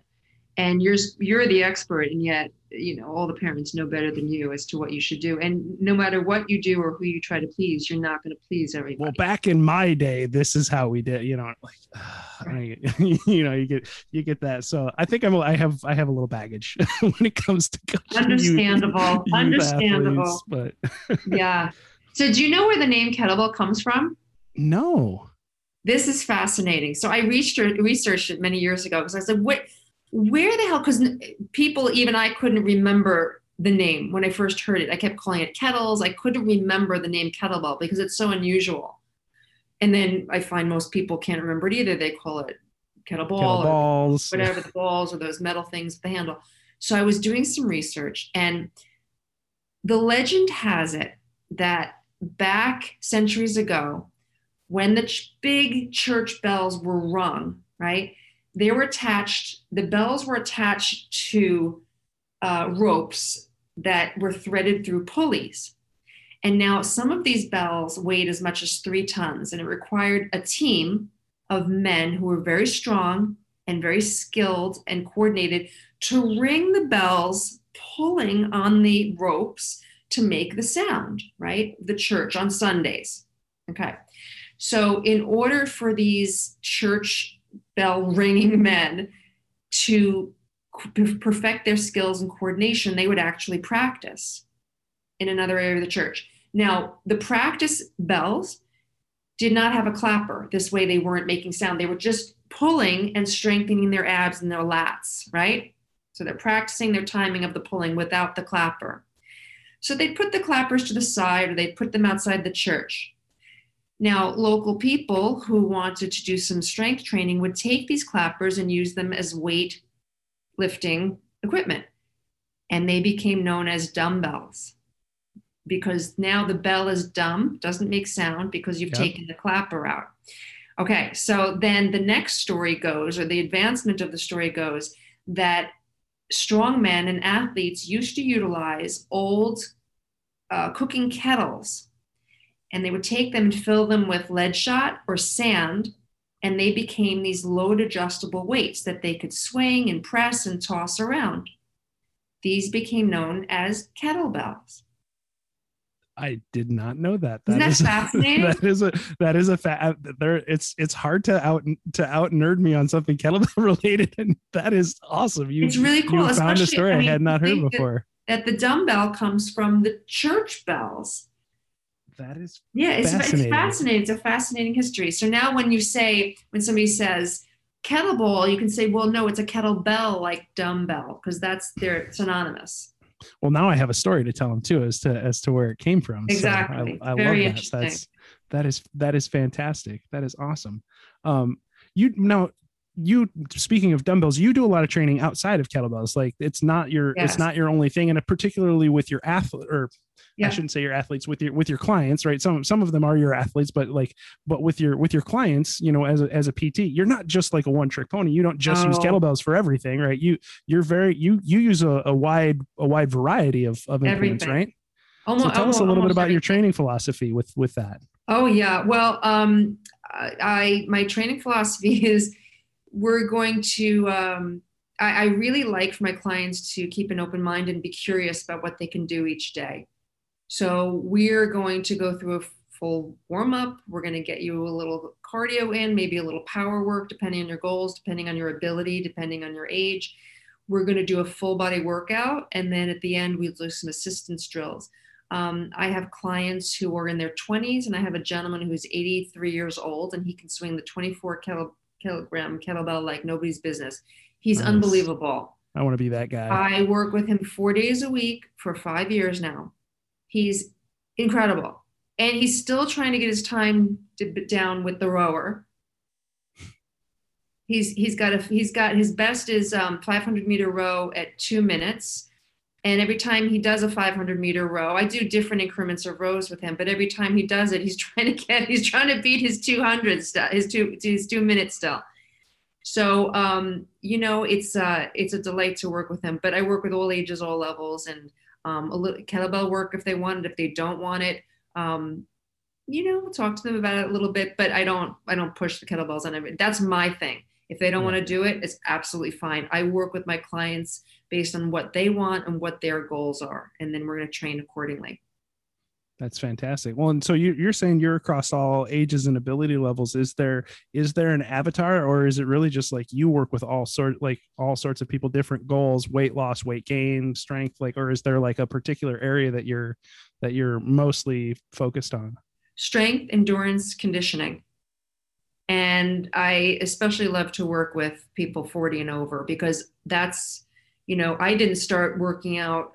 And you're you're the expert and yet you know all the parents know better than you as to what you should do. And no matter what you do or who you try to please you're not going to please everybody. Well back in my day this is how we did you know like you know you get you get that. So i think i'm i have i have a little baggage when it comes to understandable. youth, youth understandable. athletes, but yeah. So do you know where the name kettlebell comes from? No. This is fascinating. So I researched, researched it many years ago. Because I said, what, where the hell? Because people, even I couldn't remember the name when I first heard it. I kept calling it kettles. I couldn't remember the name kettlebell because it's so unusual. And then I find most people can't remember it either. They call it kettleball or whatever the balls or those metal things with the handle. So I was doing some research, and the legend has it that back centuries ago, when the ch- big church bells were rung, right, they were attached, the bells were attached to uh, ropes that were threaded through pulleys. And now some of these bells weighed as much as three tons, and it required a team of men who were very strong and very skilled and coordinated to ring the bells, pulling on the ropes to make the sound, right? The church on Sundays. Okay. So, in order for these church bell ringing men to perfect their skills and coordination, they would actually practice in another area of the church. Now, the practice bells did not have a clapper. This way, they weren't making sound. They were just pulling and strengthening their abs and their lats, right? So they're practicing their timing of the pulling without the clapper. So they'd put the clappers to the side or they'd put them outside the church. Now, local people who wanted to do some strength training would take these clappers and use them as weight lifting equipment. And they became known as dumbbells because now the bell is dumb, doesn't make sound because you've yep. taken the clapper out. Okay, so then the next story goes, or the advancement of the story goes, that strong men and athletes used to utilize old uh, cooking kettles and they would take them and fill them with lead shot or sand and they became these load adjustable weights that they could swing and press and toss around these became known as kettlebells I did not know that. That Isn't that is, fascinating? that is a that is a fact. Uh, there, it's it's hard to out to out nerd me on something kettlebell related, and that is awesome. You it's really cool. You found a story I, mean, I had not heard before. That, that the dumbbell comes from the church bells. That is yeah, it's fascinating. it's fascinating. It's a fascinating history. So now, when you say when somebody says kettlebell, you can say, well, no, it's a kettlebell like dumbbell because that's they're synonymous. Well now i have a story to tell them too as to as to where it came from. Exactly. So I, I Very love that. that's that is that is fantastic. That is awesome. Um you now you speaking of dumbbells you do a lot of training outside of kettlebells like it's not your yes. it's not your only thing and particularly with your athlete or yeah. I shouldn't say your athletes with your with your clients, right? Some some of them are your athletes, but like but with your with your clients, you know, as a as a PT, you're not just like a one trick pony. You don't just oh. use kettlebells for everything, right? You you're very you you use a, a wide a wide variety of of implements, right? Almost, so tell almost, us a little bit about everything. your training philosophy with with that. Oh yeah, well, um, I my training philosophy is we're going to um, I, I, really like for my clients to keep an open mind and be curious about what they can do each day so we're going to go through a full warm up. We're going to get you a little cardio in, maybe a little power work, depending on your goals, depending on your ability, depending on your age. We're going to do a full body workout. And then at the end, we'll do some assistance drills. Um, I have clients who are in their 20s, and I have a gentleman who's 83 years old, and he can swing the 24 kilo, kilogram kettlebell like nobody's business. He's nice. unbelievable. I want to be that guy. I work with him four days a week for five years now. He's incredible. And he's still trying to get his time to, down with the rower. He's he's got a he's got his best is um, 500 meter row at two minutes, and every time he does a 500 meter row, I do different increments of rows with him. But every time he does it, he's trying to get he's trying to beat his 200 st- his two his two minutes still. So um, you know, it's uh, it's a delight to work with him. But I work with all ages, all levels, and um, a little kettlebell work if they want it. If they don't want it, um, you know, talk to them about it a little bit. But I don't, I don't push the kettlebells on everything. That's my thing. If they don't want to do it, it's absolutely fine. I work with my clients based on what they want and what their goals are, and then we're going to train accordingly. That's fantastic. Well, and so you, you're saying you're across all ages and ability levels. Is there is there an avatar, or is it really just like you work with all sort like all sorts of people, different goals, weight loss, weight gain, strength, like, or is there like a particular area that you're that you're mostly focused on? Strength, endurance, conditioning. And I especially love to work with people 40 and over because that's, you know, I didn't start working out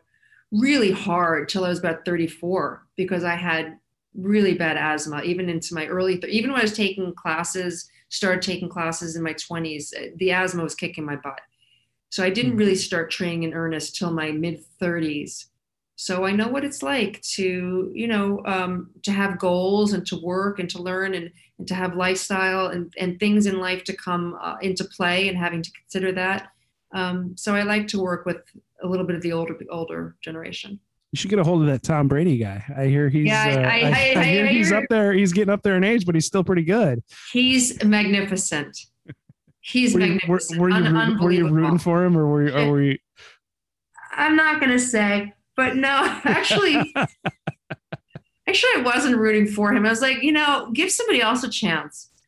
really hard till I was about 34 because I had really bad asthma, even into my early, th- even when I was taking classes, started taking classes in my 20s, uh, the asthma was kicking my butt. So I didn't hmm. really start training in earnest till my mid 30s. So I know what it's like to, you know, um, to have goals and to work and to learn and, and to have lifestyle and, and things in life to come uh, into play and having to consider that. Um, so I like to work with a little bit of the older older generation. You should get a hold of that Tom Brady guy. I hear he's. Yeah, I, uh, I, I, I, hear he's up there. He's getting up there in age, but he's still pretty good. He's magnificent. He's were you, magnificent. Were, were, you rooting, were you rooting for him, or were you? Or were you? I'm not gonna say, but no, actually, actually, I wasn't rooting for him. I was like, you know, give somebody else a chance.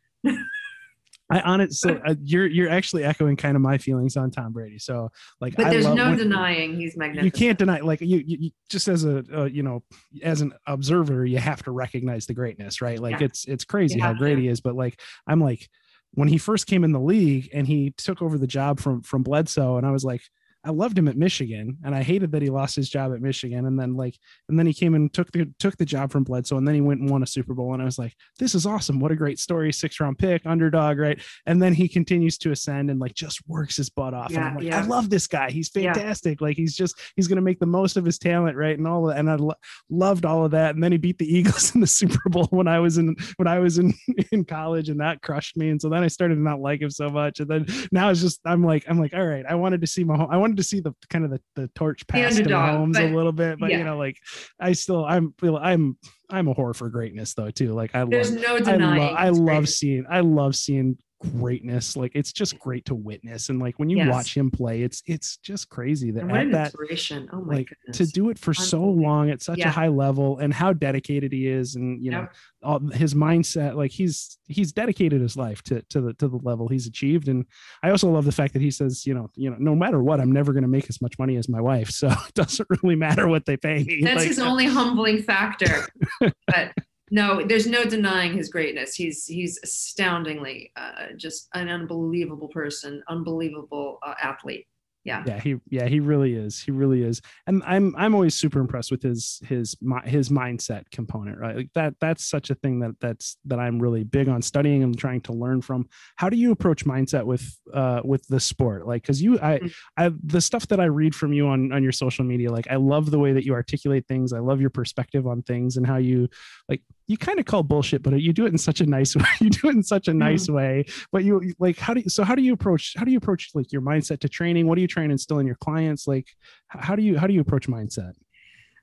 I on it. So uh, you're you're actually echoing kind of my feelings on Tom Brady. So like, but there's no when, denying he's magnificent. You can't deny like you, you, you just as a uh, you know as an observer you have to recognize the greatness, right? Like yeah. it's it's crazy how great to. he is. But like I'm like when he first came in the league and he took over the job from from Bledsoe, and I was like, I loved him at Michigan, and I hated that he lost his job at Michigan. And then like, and then he came and took the took the job from Bledsoe, and then he went and won a Super Bowl. And I was like, this is awesome! What a great story! Six round pick, underdog, right? And then he continues to ascend and like just works his butt off. Yeah, and I'm like, yeah. I love this guy. He's fantastic. Yeah. Like he's just he's gonna make the most of his talent, right? And all that and I lo- loved all of that. And then he beat the Eagles in the Super Bowl when I was in when I was in in college, and that crushed me. And so then I started to not like him so much. And then now it's just I'm like I'm like, all right, I wanted to see my home. I wanted to see the kind of the, the torch passed to Mahomes a little bit, but yeah. you know, like I still I'm feel I'm I'm a whore for greatness though too. Like I There's love, no denying. I, lo- I love seeing I love seeing greatness like it's just great to witness and like when you yes. watch him play it's it's just crazy that at that inspiration oh my like goodness. to do it for so long at such yeah. a high level and how dedicated he is and you know all, his mindset like he's he's dedicated his life to to the to the level he's achieved and i also love the fact that he says you know you know no matter what i'm never going to make as much money as my wife so it doesn't really matter what they pay me that's like, his uh only humbling factor but no, there's no denying his greatness. He's he's astoundingly uh, just an unbelievable person, unbelievable uh, athlete. Yeah. Yeah he yeah he really is. He really is. And i'm i'm always super impressed with his his his mindset component right? Like that that's such a thing that that's that i'm really big on studying and trying to learn from. How do you approach mindset with uh with the sport? Like because you i mm-hmm. i the stuff that i read from you on on your social media like i love the way that you articulate things. I love your perspective on things and how you like you kind of call bullshit, but you do it in such a nice way. You do it in such a nice mm. way. But you like how do you so how do you approach how do you approach like your mindset to training? What are you trying to instill in your clients? Like how do you how do you approach mindset?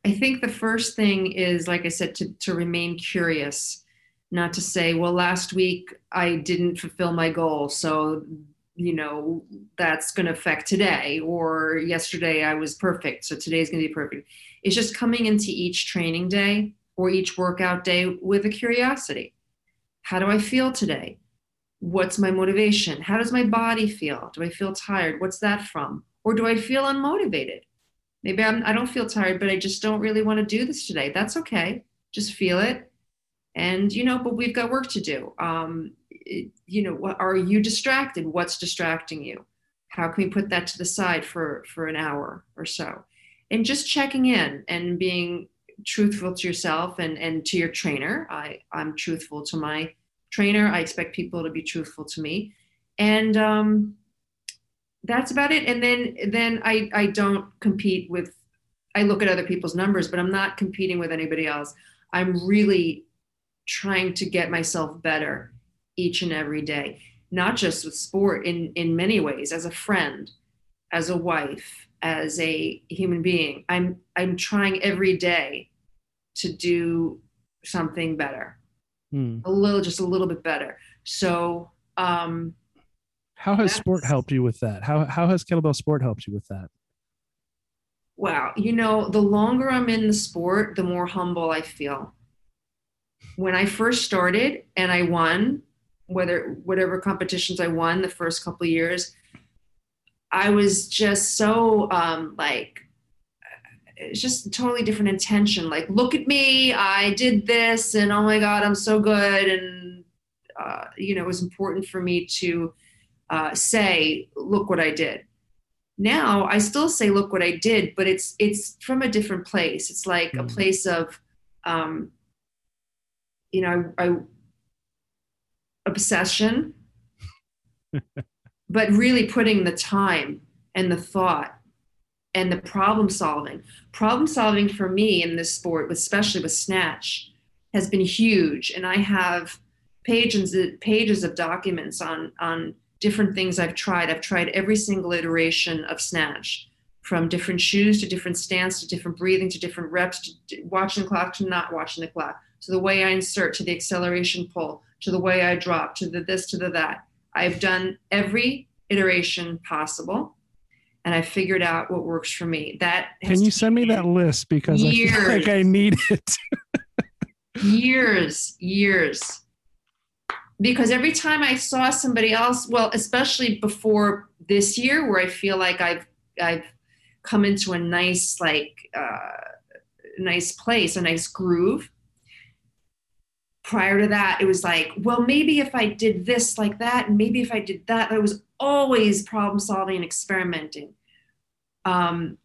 I think the first thing is, like I said, to to remain curious, not to say, well, last week I didn't fulfill my goal, so you know that's going to affect today or yesterday i was perfect so today's going to be perfect it's just coming into each training day or each workout day with a curiosity. How do I feel today? What's my motivation? How does my body feel? Do I feel tired? What's that from? Or do I feel unmotivated? Maybe I'm, I don't feel tired, but I just don't really want to do this today. That's okay. Just feel it. And, you know, but we've got work to do. Um, it, you know, are you distracted? What's distracting you? How can we put that to the side for, for an hour or so? And just checking in and being truthful to yourself and, and to your trainer. I, I'm truthful to my trainer. I expect people to be truthful to me. And um, that's about it. And then then I, I don't compete with I look at other people's numbers, but I'm not competing with anybody else. I'm really trying to get myself better each and every day, not just with sport in in many ways, as a friend, as a wife, as a human being. I'm I'm trying every day to do something better, hmm. a little, just a little bit better. So, um, how has sport helped you with that? How how has kettlebell sport helped you with that? Wow, you know, the longer I'm in the sport, the more humble I feel. When I first started and I won, whether whatever competitions I won the first couple years, I was just so um, like it's just totally different intention. Like, look at me, I did this, and oh my god, I'm so good, and uh, you know, it was important for me to uh, say, look what I did. Now I still say, look what I did, but it's it's from a different place. It's like mm-hmm. a place of, um, you know, I, I obsession, but really putting the time and the thought and the problem solving. Problem solving for me in this sport, especially with snatch, has been huge. And I have pages pages of documents on on different things I've tried. I've tried every single iteration of snatch, from different shoes to different stance to different breathing to different reps to watching the clock to not watching the clock to the way I insert to the acceleration pull to the way I drop to the this to the that. I've done every iteration possible and I figured out what works for me. That can you send me that list because years, I feel like I need it. years, years. Because every time I saw somebody else, well, especially before this year, where I feel like I've I've come into a nice like uh, nice place, a nice groove. Prior to that, it was like, well, maybe if I did this like that, and maybe if I did that, it was always problem solving and experimenting um,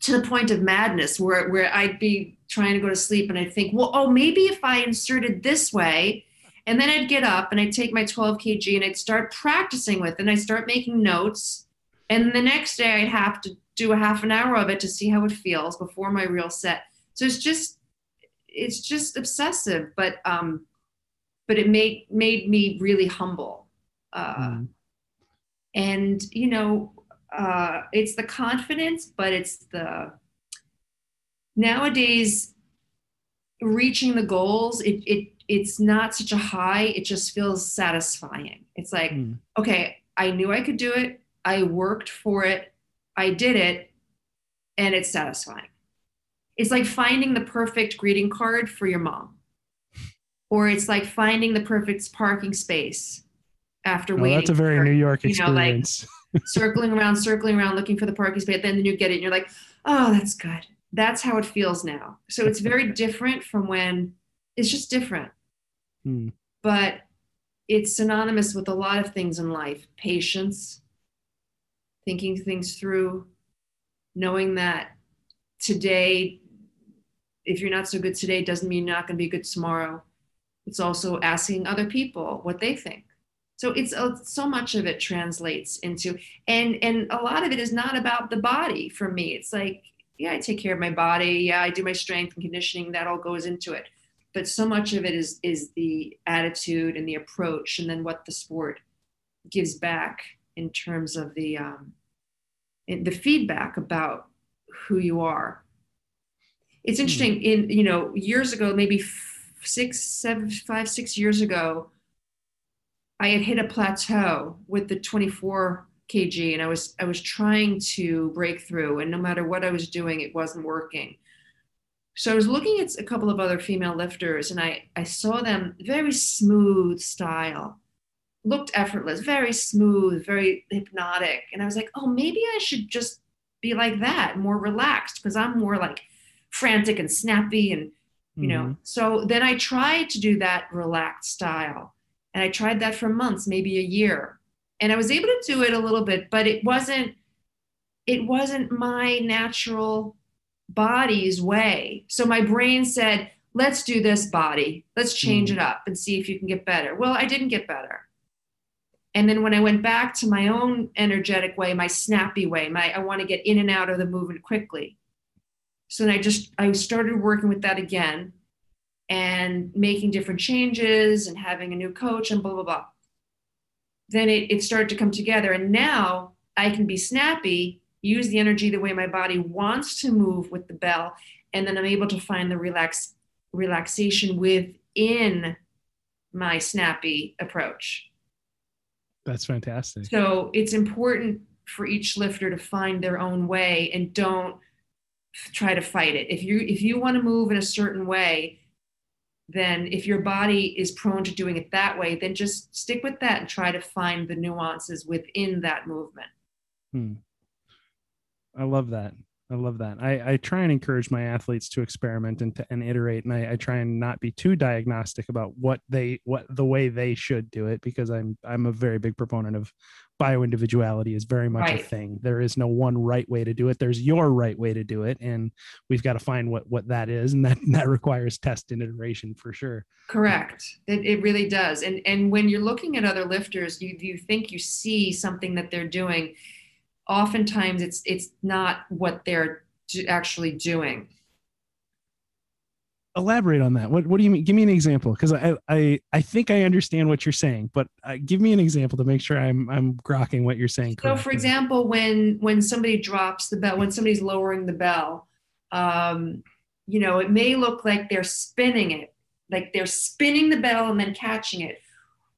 to the point of madness where, where I'd be trying to go to sleep and I'd think, well, oh, maybe if I inserted this way, and then I'd get up and I'd take my 12 kg and I'd start practicing with it and I'd start making notes. And the next day I'd have to do a half an hour of it to see how it feels before my real set. So it's just, it's just obsessive, but, um, but it made, made me really humble. Uh, mm and you know uh, it's the confidence but it's the nowadays reaching the goals it, it it's not such a high it just feels satisfying it's like mm. okay i knew i could do it i worked for it i did it and it's satisfying it's like finding the perfect greeting card for your mom or it's like finding the perfect parking space after oh, waiting. That's a very for, New York experience. You know, like circling around, circling around, looking for the parking space. Then you get it, and you're like, oh, that's good. That's how it feels now. So it's very different from when it's just different. Hmm. But it's synonymous with a lot of things in life patience, thinking things through, knowing that today, if you're not so good today, doesn't mean you're not going to be good tomorrow. It's also asking other people what they think. So it's uh, so much of it translates into and and a lot of it is not about the body for me. It's like yeah i take care of my body. Yeah i do my strength and conditioning. That all goes into it. But so much of it is is the attitude and the approach and then what the sport gives back in terms of the um, the feedback about who you are it's interesting hmm. in you know years ago maybe six seven five six years ago I had hit a plateau with the 24 kg and I was I was trying to break through and no matter what I was doing it wasn't working. So I was looking at a couple of other female lifters and I I saw them very smooth style. Looked effortless, very smooth, very hypnotic and I was like, "Oh, maybe I should just be like that, more relaxed because I'm more like frantic and snappy and you know." Mm-hmm. So then I tried to do that relaxed style and I tried that for months, maybe a year. And I was able to do it a little bit, but it wasn't it wasn't my natural body's way. So my brain said, let's do this body. Let's change mm. it up and see if you can get better. Well, I didn't get better. And then when I went back to my own energetic way, my snappy way, my I want to get in and out of the movement quickly. So then I just I started working with that again and making different changes and having a new coach and blah blah blah. Then it, it started to come together and now i can be snappy use the energy the way my body wants to move with the bell and then i'm able to find the relax relaxation within my snappy approach. That's fantastic. So it's important for each lifter to find their own way and don't try to fight it if you if you want to move in a certain way then if your body is prone to doing it that way, then just stick with that and try to find the nuances within that movement. Hmm. I love that. I love that. I, I try and encourage my athletes to experiment and to and iterate, and I, I try and not be too diagnostic about what they what the way they should do it because I'm I'm a very big proponent of bio individuality is very much right. a thing. There is no one right way to do it. There's your right way to do it, and we've got to find what what that is, and that that requires test and iteration for sure. Correct. It, it really does. And and when you're looking at other lifters, you you think you see something that they're doing oftentimes it's it's not what they're actually doing elaborate on that. What, what do you mean? Give me an example because I, I i think i understand what you're saying but uh, give me an example to make sure i'm i'm grokking what you're saying so for example when when somebody drops the bell when somebody's lowering the bell um you know it may look like they're spinning it like they're spinning the bell and then catching it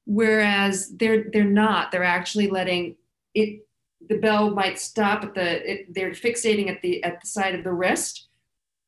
whereas they're they're not. They're actually letting it the bell might stop at the it, they're fixating at the at the side of the wrist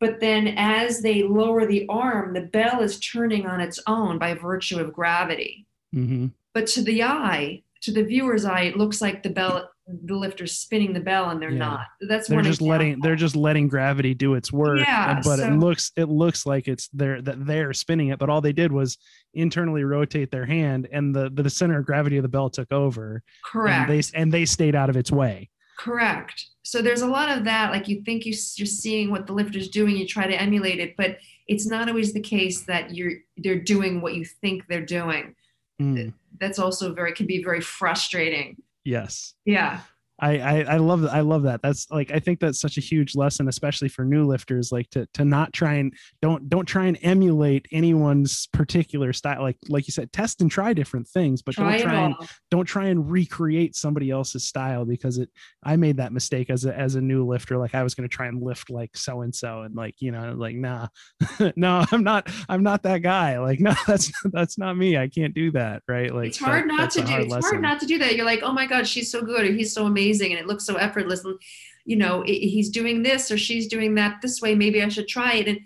but then as they lower the arm the bell is turning on its own by virtue of gravity mm-hmm. but to the eye to the viewer's eye it looks like the bell the lifter's spinning the bell and they're yeah. not. That's they're just letting they're just letting gravity do its work. Yeah, but so, it looks it looks like it's they're that they're spinning it, but all they did was internally rotate their hand and the the center of gravity of the bell took over. Correct. And they and they stayed out of its way. Correct. So there's a lot of that. Like you think you, you're seeing what the lifter's doing, you try to emulate it, but it's not always the case that you're they're doing what you think they're doing. Mm. That's also very can be very frustrating Yes. Yeah. I, I, I love that. I love that. That's like I think that's such a huge lesson, especially for new lifters, like to to not try and don't don't try and emulate anyone's particular style. Like like you said, test and try different things, but try don't try and don't try and recreate somebody else's style because it I made that mistake as a as a new lifter. Like I was gonna try and lift like so and so and like, you know, like nah, no, I'm not I'm not that guy. Like, no, that's that's not me. I can't do that. Right. Like it's hard that, not to do it's lesson. hard not to do that. You're like, oh my God, she's so good or he's so amazing amazing and it looks so effortless and you know he's doing this or she's doing that this way maybe i should try it. And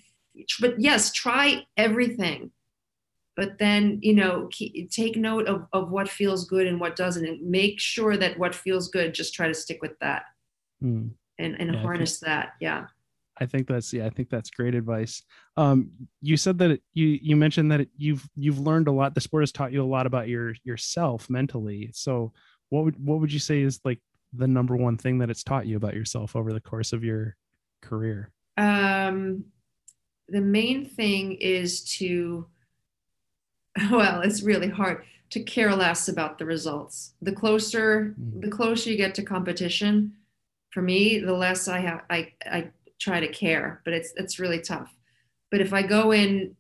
but yes try everything. But then you know take note of, of what feels good and what doesn't and make sure that what feels good just try to stick with that. Mm. and, and yeah, harness think, that. Yeah. I think that's yeah i think that's great advice. Um, you said that it, you you mentioned that it, you've you've learned a lot. The sport has taught you a lot about your yourself mentally. So what would what would you say is like the number one thing that it's taught you about yourself over the course of your career? Um, the main thing is to, well, it's really hard to care less about the results. The closer, mm-hmm. the closer you get to competition, for me, the less I have, I, I try to care, but it's, it's really tough. But if I go in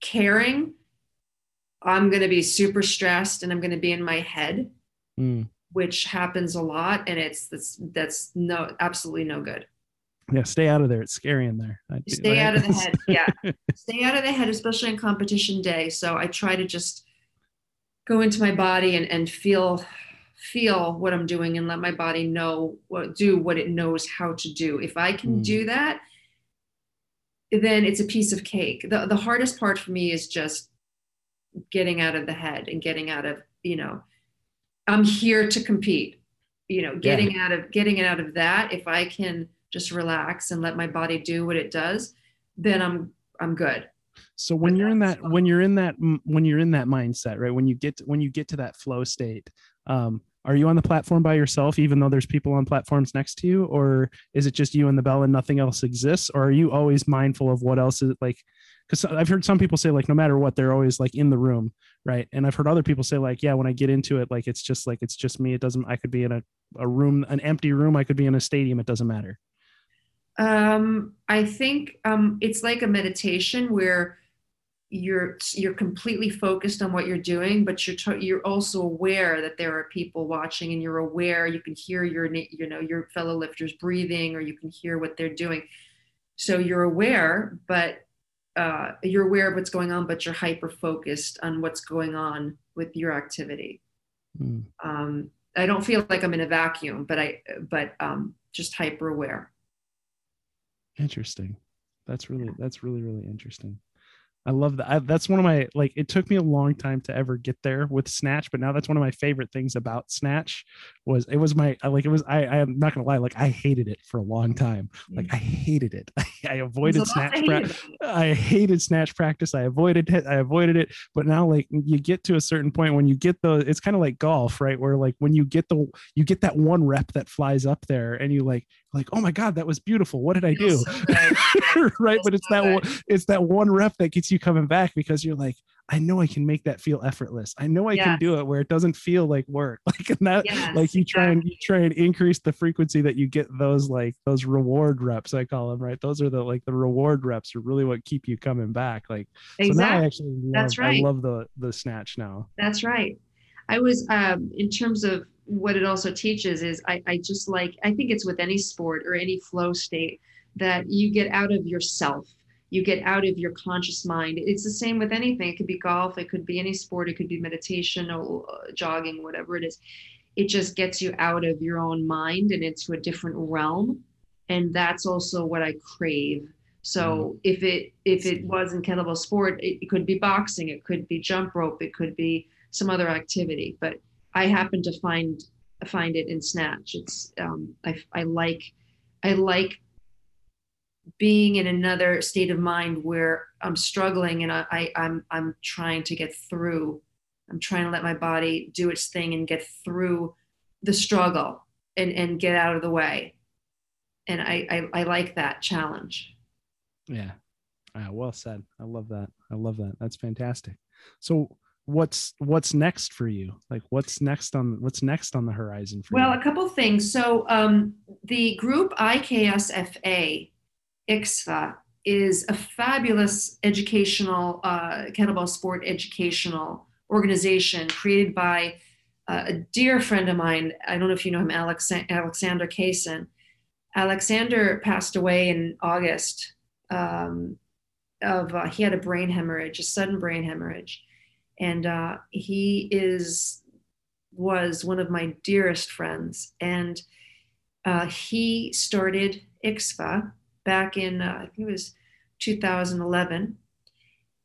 caring, I'm going to be super stressed and I'm going to be in my head. Mm which happens a lot and it's that's that's no absolutely no good. Yeah stay out of there. It's scary in there. Stay out of the head. Yeah. Stay out of the head especially on competition day. So i try to just go into my body and, and feel feel what i'm doing and let my body know what do what it knows how to do. If i can mm. do that then it's a piece of cake. The, the hardest part for me is just getting out of the head and getting out of you know I'm here to compete. You know, getting yeah. out of getting it out of that. If I can just relax and let my body do what it does, then I'm I'm good. So when you're in that when you're in that when you're in that mindset, right? When you get to, when you get to that flow state, um, are you on the platform by yourself, even though there's people on platforms next to you, or is it just you and the bell and nothing else exists? Or are you always mindful of what else is like? Because I've heard some people say like no matter what, they're always like in the room right? And i've heard other people say like yeah when i get into it like it's just like it's just me. It doesn't i could be in a, a room an empty room. I could be in a stadium. It doesn't matter. Um i think um it's like a meditation where you're you're completely focused on what you're doing but you're t- you're also aware that there are people watching and you're aware. You can hear your you know your fellow lifters breathing or you can hear what they're doing. So you're aware but uh, you're aware of what's going on, but you're hyper focused on what's going on with your activity. Mm. Um, I don't feel like I'm in a vacuum, but I, but um, just hyper aware. Interesting. That's really, that's really, really interesting. I love that. I, that's one of my like. It took me a long time to ever get there with Snatch, but now that's one of my favorite things about Snatch. Was it was my like it was. I I am not gonna lie. Like I hated it for a long time. Like I hated it. I, I avoided Snatch. practice. I hated Snatch practice. I avoided it. I avoided it. But now like you get to a certain point when you get the. It's kind of like golf, right? Where like when you get the you get that one rep that flies up there, and you like like oh my god that was beautiful. What did I do? So right, but it's so that one, it's that one rep that gets you coming back because you're like, I know I can make that feel effortless. I know I can do it where it doesn't feel like work. Like and that yes, like you try exactly. and you try and increase the frequency that you get those like those reward reps, I call them, right? Those are the like the reward reps are really what keep you coming back. Like exactly. so now I actually love, That's right. I love the the snatch now. That's right. I was um in terms of what it also teaches is I, I just like I think it's with any sport or any flow state that you get out of yourself you get out of your conscious mind. It's the same with anything. It could be golf, it could be any sport, it could be meditation or jogging, whatever it is. It just gets you out of your own mind and into a different realm. And that's also what I crave. So mm-hmm. if it if it wasn't kettlebell sport, it, it could be boxing, it could be jump rope, it could be some other activity. But I happen to find find it in snatch. It's um, I I like I like being in another state of mind where I'm struggling and I, I I'm I'm trying to get through. I'm trying to let my body do its thing and get through the struggle and and get out of the way. And I I, I like that challenge. Yeah. Uh, well said. I love that. I love that. That's fantastic. So what's what's next for you like what's next on what's next on the horizon for well you? a couple things so um the group iksfa ICSFA is a fabulous educational, uh, kettlebell sport educational organization created by uh, a dear friend of mine. I don't know if you know him, Alex, Alexander Kaysen. Alexander passed away in August um, of, uh, he had a brain hemorrhage, a sudden brain hemorrhage. And uh, he is, was one of my dearest friends. And uh, he started IKSFA, back in, uh, I think it was 2011,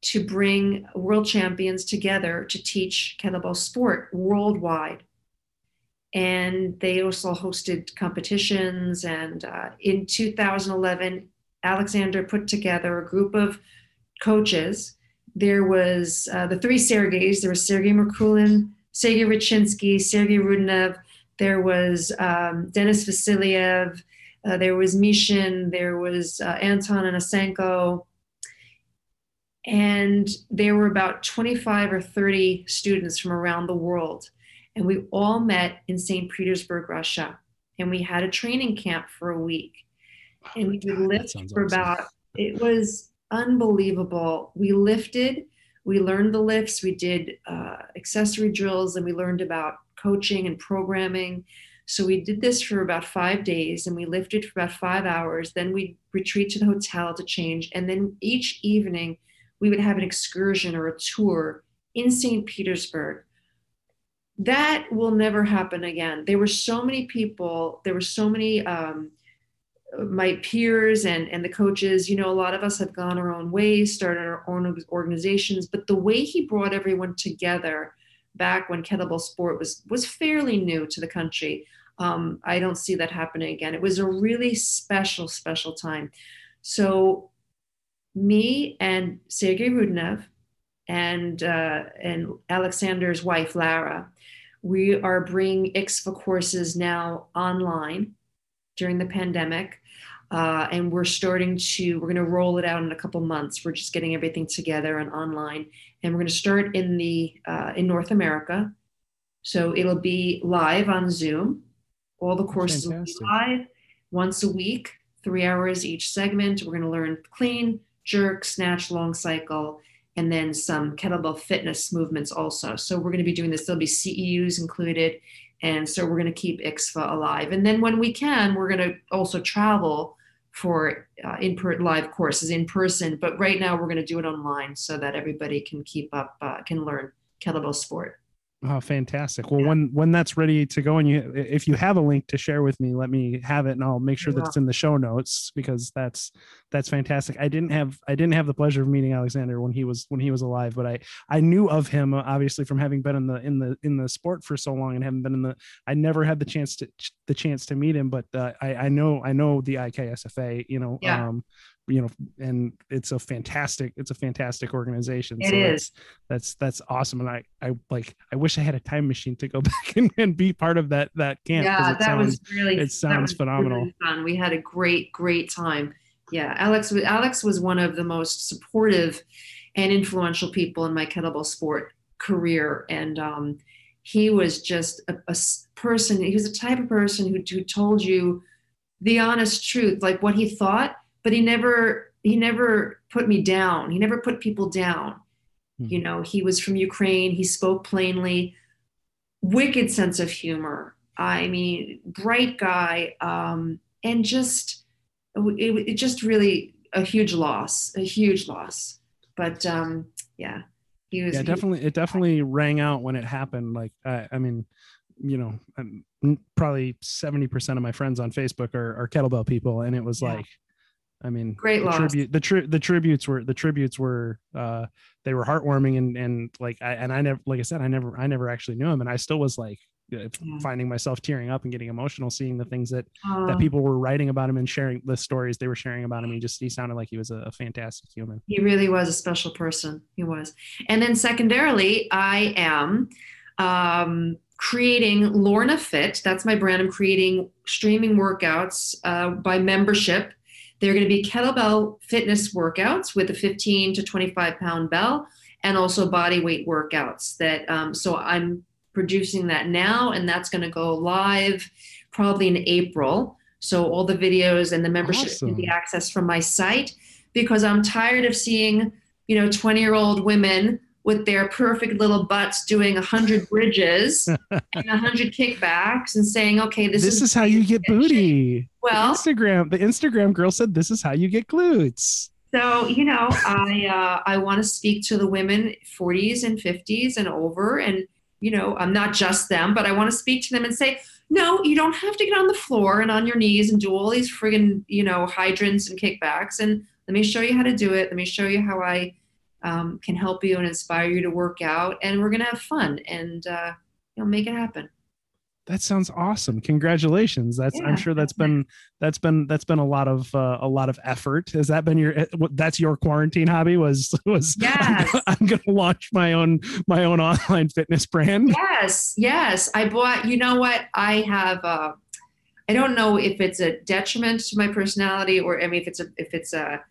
to bring world champions together to teach kettlebell sport worldwide. And they also hosted competitions. And uh, in 2011, Alexander put together a group of coaches. There was uh, the three Sergeys. There was Sergey Merkulin, Sergey Rachinsky, Sergey Rudnev. There was um, Denis Vasiliev, uh, there was Mishin, there was uh, Anton Anasenko, and there were about 25 or 30 students from around the world. And we all met in St. Petersburg, Russia. And we had a training camp for a week. And we did lift for awesome. about, it was unbelievable. We lifted, we learned the lifts, we did uh, accessory drills, and we learned about coaching and programming. So we did this for about five days and we lifted for about five hours. Then we'd retreat to the hotel to change. And then each evening we would have an excursion or a tour in St. Petersburg. That will never happen again. There were so many people, there were so many um, my peers and and the coaches you know a lot of us have gone our own ways started our own organizations but the way he brought everyone together back when kettlebell sport was was fairly new to the country um, I don't see that happening again. It was a really special, special time. So, me and Sergey Rudnev and uh, and Alexander's wife Lara, we are bringing IKSFA courses now online during the pandemic. Uh, and we're starting to we're going to roll it out in a couple months we're just getting everything together and online and we're going to start in the uh, in north america so it'll be live on zoom all the courses will be live once a week, three hours each segment. We're going to learn clean, jerk, snatch, long cycle, and then some kettlebell fitness movements also. So we're going to be doing this. There'll be CEUs included. And so we're going to keep IKSFA alive. And then when we can, we're going to also travel for uh, in per- live courses in person. But right now we're going to do it online so that everybody can keep up, uh, can learn kettlebell sport. Oh, fantastic! Well, yeah. when when that's ready to go, and you if you have a link to share with me, let me have it, and I'll make sure yeah. that it's in the show notes because that's that's fantastic. I didn't have I didn't have the pleasure of meeting Alexander when he was when he was alive, but I I knew of him uh, obviously from having been in the in the in the sport for so long and haven't been in the. I never had the chance to the chance to meet him, but uh, I I know I know the IKSFA, you know, yeah. um, you know and it's a fantastic it's a fantastic organization. It so is. That's, that's that's awesome. And i i like i wish i had a time machine to go back and, and be part of that that camp yeah that sounds, was really it sounds phenomenal. really fun. we had a great great time. Yeah alex alex was one of the most supportive and influential people in my kettlebell sport career. And um, he was just a, a person he was the type of person who, who told you the honest truth like what he thought but he never he never put me down. He never put people down. Mm-hmm. You know, he was from Ukraine. He spoke plainly. Wicked sense of humor. I mean, bright guy, um, and just it, it just really a huge loss, a huge loss. But um, yeah, he was. Yeah, definitely. it definitely rang out when it happened. Like, I, I mean, you know, I'm, probably seventy percent of my friends on Facebook are, are kettlebell people, and it was yeah. like I mean, great the. Tribute, the tri- the tributes were the tributes were uh, they were heartwarming and and like I and I never like I said I never I never actually knew him and I still was like uh, yeah. finding myself tearing up and getting emotional seeing the things that uh, that people were writing about him and sharing the stories they were sharing about him. He just he sounded like he was a, a fantastic human. He really was a special person. He was. And then secondarily, I am um, creating Lorna Fit. That's my brand. I'm creating streaming workouts uh, by membership they're going to be kettlebell fitness workouts with a 15 to 25 pound bell and also body weight workouts that um, so i'm producing that now and that's going to go live probably in april so all the videos and the membership awesome. can be accessed from my site because i'm tired of seeing you know 20 year old women with their perfect little butts doing 100 bridges and 100 kickbacks and saying okay this, this is, is how you get booty. well the instagram the instagram girl said this is how you get glutes. So you know i uh, i want to speak to the women 40s and 50s and over and you know i'm not just them but i want to speak to them and say no you don't have to get on the floor and on your knees and do all these friggin you know hydrants and kickbacks. And let me show you how to do it. Let me show you how i um, can help you and inspire you to work out, and we're gonna have fun and uh, you know make it happen. That sounds awesome! Congratulations. That's yeah, I'm sure that's, been that's been that's been a lot of uh, a lot of effort. Has that been your eh, that's your quarantine hobby? Was was yes. I'm, I'm gonna launch my own my own online fitness brand. Yes, yes. I bought. You know what? I have. Uh, I don't know if it's a detriment to my personality or I mean if it's a if it's a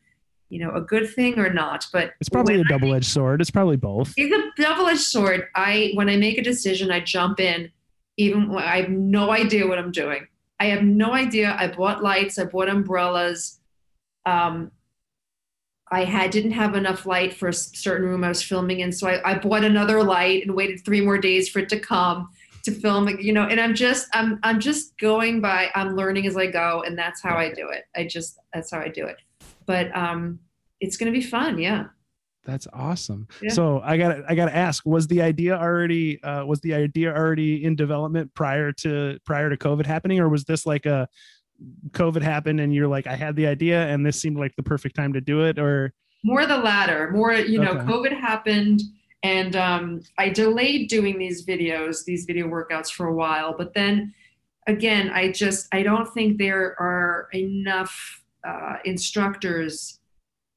you know a good thing or not but it's probably a double-edged sword. It's probably both. It's a double-edged sword. I when i make a decision i jump in even when i have no idea what i'm doing. I have no idea. I bought lights. I bought umbrellas. Um, i had didn't have enough light for a certain room i was filming in so I, I bought another light and waited three more days for it to come to film you know and i'm just i'm i'm just going by i'm learning as i go and that's how i do it. I just that's how i do it but um, it's going to be fun. Yeah. That's awesome. Yeah. So I got I got to ask: Was the idea already uh, was the idea already in development prior to prior to COVID happening, or was this like a COVID happened and you're like, I had the idea and this seemed like the perfect time to do it, or more the latter? More, you know, okay. COVID happened and um, I delayed doing these videos, these video workouts for a while, but then again, I just I don't think there are enough uh, instructors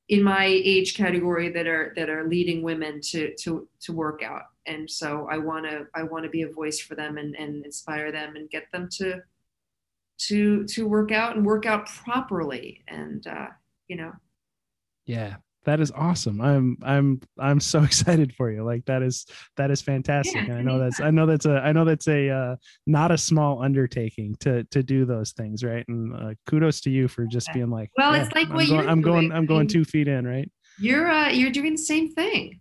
in my age category that are that are leading women to to to work out. And so i want to i want to be a voice for them and, and inspire them and get them to to to work out and work out properly. And uh you know. Yeah that is awesome. I'm i'm i'm so excited for you. Like that is that is fantastic. Yeah, and i know that's i know that's a i know that's a uh, not a small undertaking to to do those things right? And uh, kudos to you for just being like well yeah, it's like I'm what going, you're i'm going i'm going two feet in right? You're uh you're doing the same thing.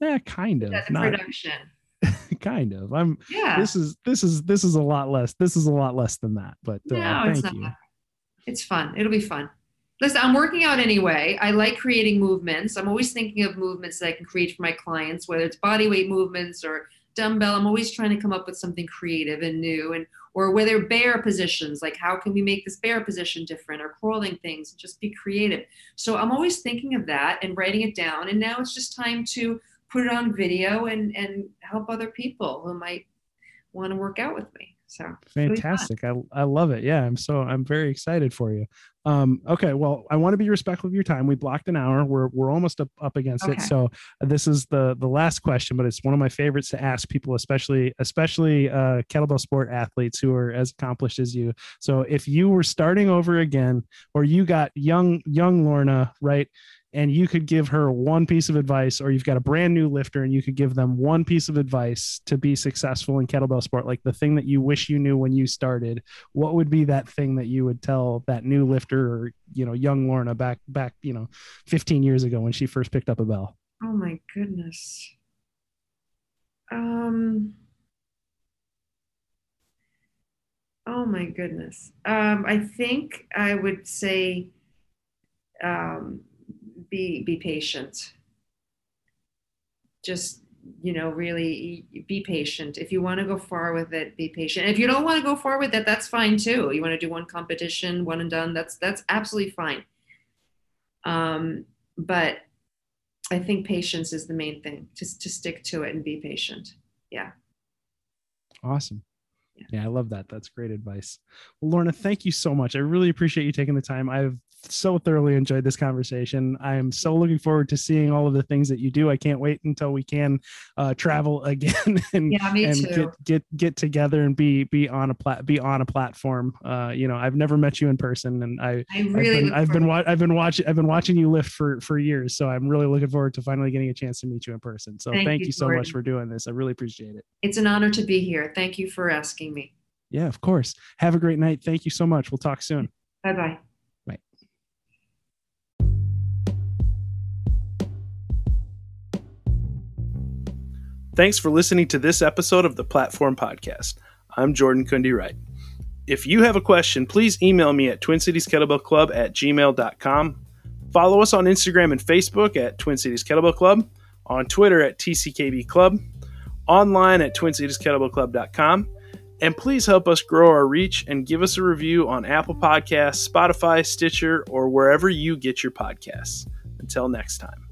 Yeah kind of. not, production. kind of. I'm yeah. this is this is this is a lot less this is a lot less than that but uh, no, thank it's you. It's fun. It'll be fun listen, I'm working out anyway. I like creating movements. I'm always thinking of movements that I can create for my clients, whether it's body weight movements or dumbbell, I'm always trying to come up with something creative and new and or whether bear positions, like how can we make this bear position different or crawling things, just be creative. So I'm always thinking of that and writing it down. And now it's just time to put it on video and, and help other people who might want to work out with me. So fantastic. I, I love it. Yeah. I'm so, I'm very excited for you. Um, okay. Well, I want to be respectful of your time. We blocked an hour. We're, we're almost up, up against okay. it. So this is the, the last question, but it's one of my favorites to ask people, especially, especially, uh, kettlebell sport athletes who are as accomplished as you. So if you were starting over again, or you got young, young Lorna, right? And you could give her one piece of advice, or you've got a brand new lifter and you could give them one piece of advice to be successful in kettlebell sport, like the thing that you wish you knew when you started, what would be that thing that you would tell that new lifter or, you know, young Lorna back, back, you know, 15 years ago when she first picked up a bell? Oh my goodness. Um, oh my goodness. Um, I think I would say, um, be be patient just you know really be patient if you want to go far with it be patient if you don't want to go far with it that's fine too you want to do one competition one and done that's that's absolutely fine um, but i think patience is the main thing just to stick to it and be patient yeah awesome yeah. yeah, I love that. That's great advice. Well, Lorna, thank you so much. I really appreciate you taking the time. I've so thoroughly enjoyed this conversation. I am so looking forward to seeing all of the things that you do. I can't wait until we can uh, travel again and, yeah, and get get get together and be be on a plat be on a platform. Uh, you know, I've never met you in person, and I, I really I've been I've been, I've been watching I've been watching you lift for for years. So I'm really looking forward to finally getting a chance to meet you in person. So thank, thank you, you so much for doing this. I really appreciate it. It's an honor to be here. Thank you for asking me. Yeah, of course. Have a great night. Thank you so much. We'll talk soon. Bye bye. Thanks for listening to this episode of the Platform Podcast. I'm Jordan Kundi Wright. If you have a question, please email me at Twin Cities Kettlebell Club at gmail.com. Follow us on Instagram and Facebook at Twin Cities Kettlebell Club, on Twitter at TCKB Club, online at TwinCitiesKettlebellClub.com, and please help us grow our reach and give us a review on Apple Podcasts, Spotify, Stitcher, or wherever you get your podcasts. Until next time.